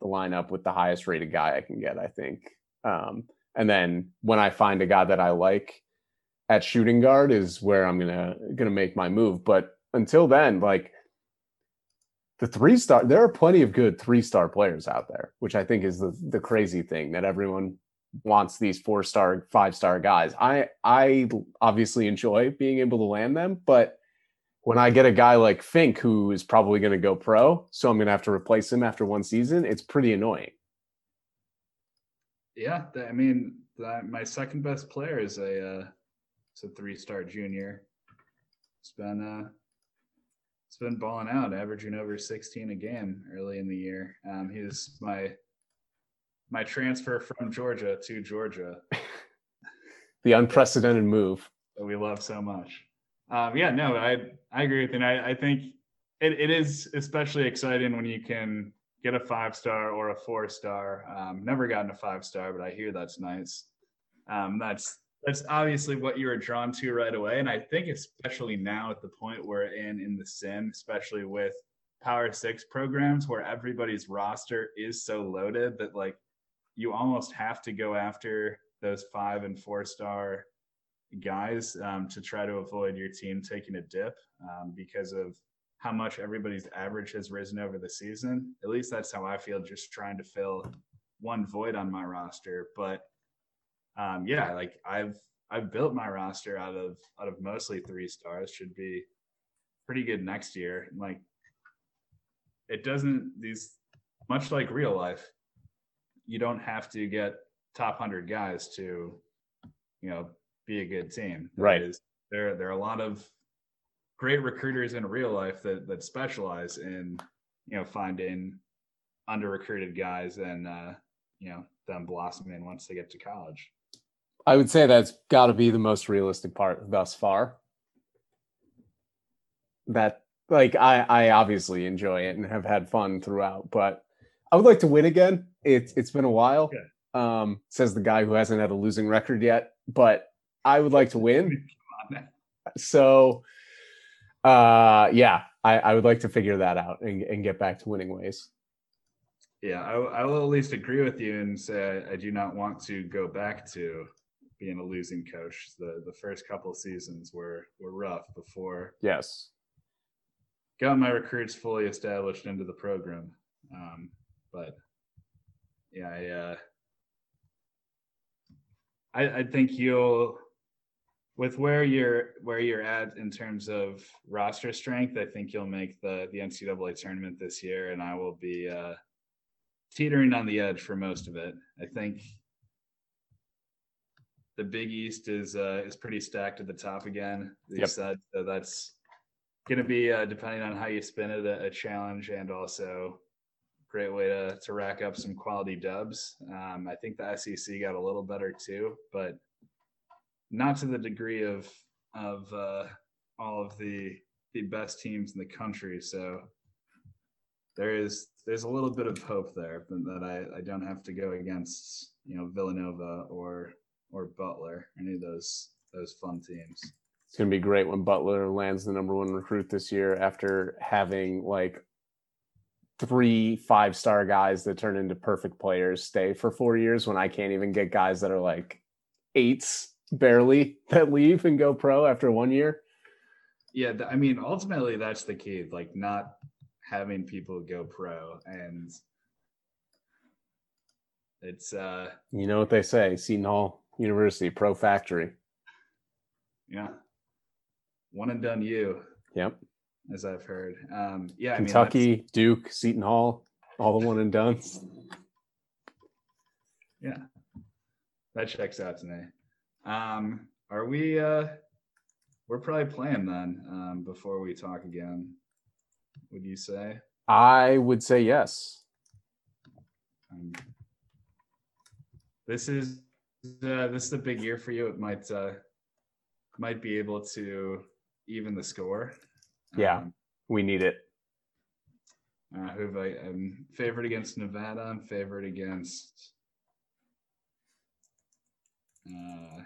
the lineup with the highest rated guy I can get, I think. Um, and then when I find a guy that I like at shooting guard is where I'm gonna gonna make my move. But until then, like the three star, there are plenty of good three star players out there, which I think is the the crazy thing that everyone wants these four star, five star guys. I I obviously enjoy being able to land them, but when I get a guy like Fink who is probably going to go pro, so I'm going to have to replace him after one season, it's pretty annoying. Yeah, I mean, my second best player is a uh, is a three star junior. It's been uh, it's been balling out, averaging over 16 a game early in the year. Um, he was my my transfer from Georgia to Georgia. the unprecedented move that we love so much. Um, yeah, no, I I agree with you. And I, I think it, it is especially exciting when you can get a five star or a four star. Um, never gotten a five star, but I hear that's nice. Um, that's that's obviously what you were drawn to right away. And I think especially now at the point we're in in the sim, especially with Power Six programs where everybody's roster is so loaded that like you almost have to go after those five and four star guys um, to try to avoid your team taking a dip um, because of how much everybody's average has risen over the season. At least that's how I feel just trying to fill one void on my roster. But um, yeah, like I've I've built my roster out of out of mostly three stars. Should be pretty good next year. Like it doesn't these much like real life. You don't have to get top hundred guys to, you know, be a good team. Right. Is, there there are a lot of great recruiters in real life that that specialize in you know finding under recruited guys and uh, you know them blossoming once they get to college. I would say that's got to be the most realistic part thus far. That like I I obviously enjoy it and have had fun throughout, but I would like to win again. It's it's been a while. Um, says the guy who hasn't had a losing record yet, but I would like to win. So uh yeah, I, I would like to figure that out and, and get back to winning ways. Yeah, I, I will at least agree with you and say I, I do not want to go back to being a losing coach. The the first couple seasons were were rough before yes got my recruits fully established into the program. Um, but yeah, I, uh, I I think you'll with where you're where you're at in terms of roster strength, I think you'll make the the NCAA tournament this year, and I will be uh, teetering on the edge for most of it. I think the Big East is uh, is pretty stacked at the top again. You yep. said so that's going to be uh, depending on how you spin it a, a, challenge and also great way to to rack up some quality dubs. Um, I think the SEC got a little better too, but not to the degree of of uh, all of the the best teams in the country. So there is there's a little bit of hope there that I, I don't have to go against you know Villanova or or Butler any of those those fun teams. It's gonna be great when Butler lands the number one recruit this year after having like three five star guys that turn into perfect players stay for four years when I can't even get guys that are like eights barely that leave and go pro after one year. Yeah, I mean, ultimately, that's the key. Like, not having people go pro, and it's uh, you know what they say, Seton Hall University Pro Factory. Yeah, one and done. You. Yep. As I've heard. Um, yeah, Kentucky, I mean, Duke, Seton Hall, all the one and done. Yeah, that checks out to me. Um, are we? Uh, we're probably playing then. Um, before we talk again, would you say? I would say yes. Um, this is uh, this is a big year for you. It might uh, might be able to even the score. Yeah, um, we need it. Uh, who have I? I'm favored against Nevada. I'm favored against. Uh,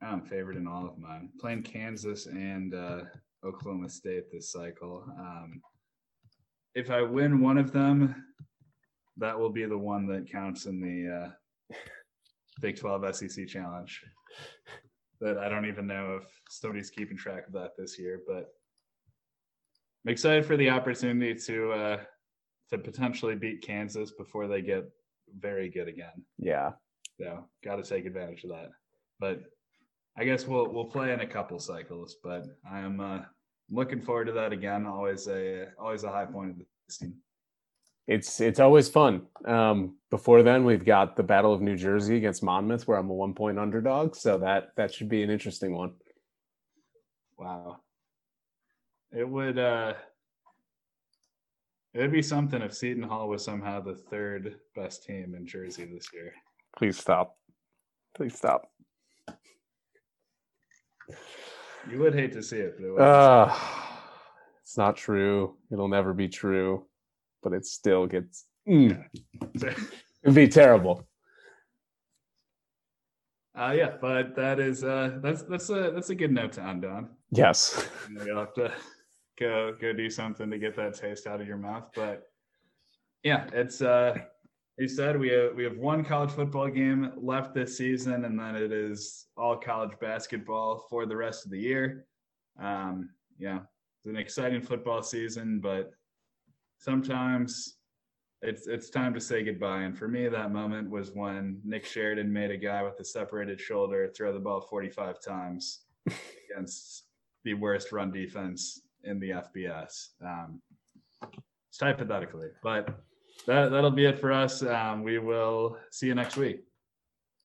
I'm favored in all of mine. Playing Kansas and uh, Oklahoma State this cycle. Um, if I win one of them, that will be the one that counts in the uh, Big 12 SEC Challenge. That I don't even know if somebody's keeping track of that this year, but I'm excited for the opportunity to uh, to potentially beat Kansas before they get very good again. Yeah. So got to take advantage of that. But I guess we'll we'll play in a couple cycles, but I'm uh, looking forward to that again. Always a always a high point of the season. It's it's always fun. Um, before then, we've got the Battle of New Jersey against Monmouth, where I'm a one point underdog, so that that should be an interesting one. Wow, it would. uh It'd be something if Seton Hall was somehow the third best team in Jersey this year. Please stop. Please stop. You would hate to see it, but it uh, it's not true. It'll never be true, but it still gets. Mm. It'd be terrible. Uh, yeah, but that is uh, that's that's a that's a good note to end on. Yes, you'll have to go go do something to get that taste out of your mouth. But yeah, it's uh, you said we have we have one college football game left this season, and then it is all college basketball for the rest of the year. Um, yeah, it's an exciting football season, but sometimes it's it's time to say goodbye. And for me, that moment was when Nick Sheridan made a guy with a separated shoulder throw the ball 45 times against the worst run defense in the FBS. Um, it's hypothetically, but that that'll be it for us. Um, we will see you next week.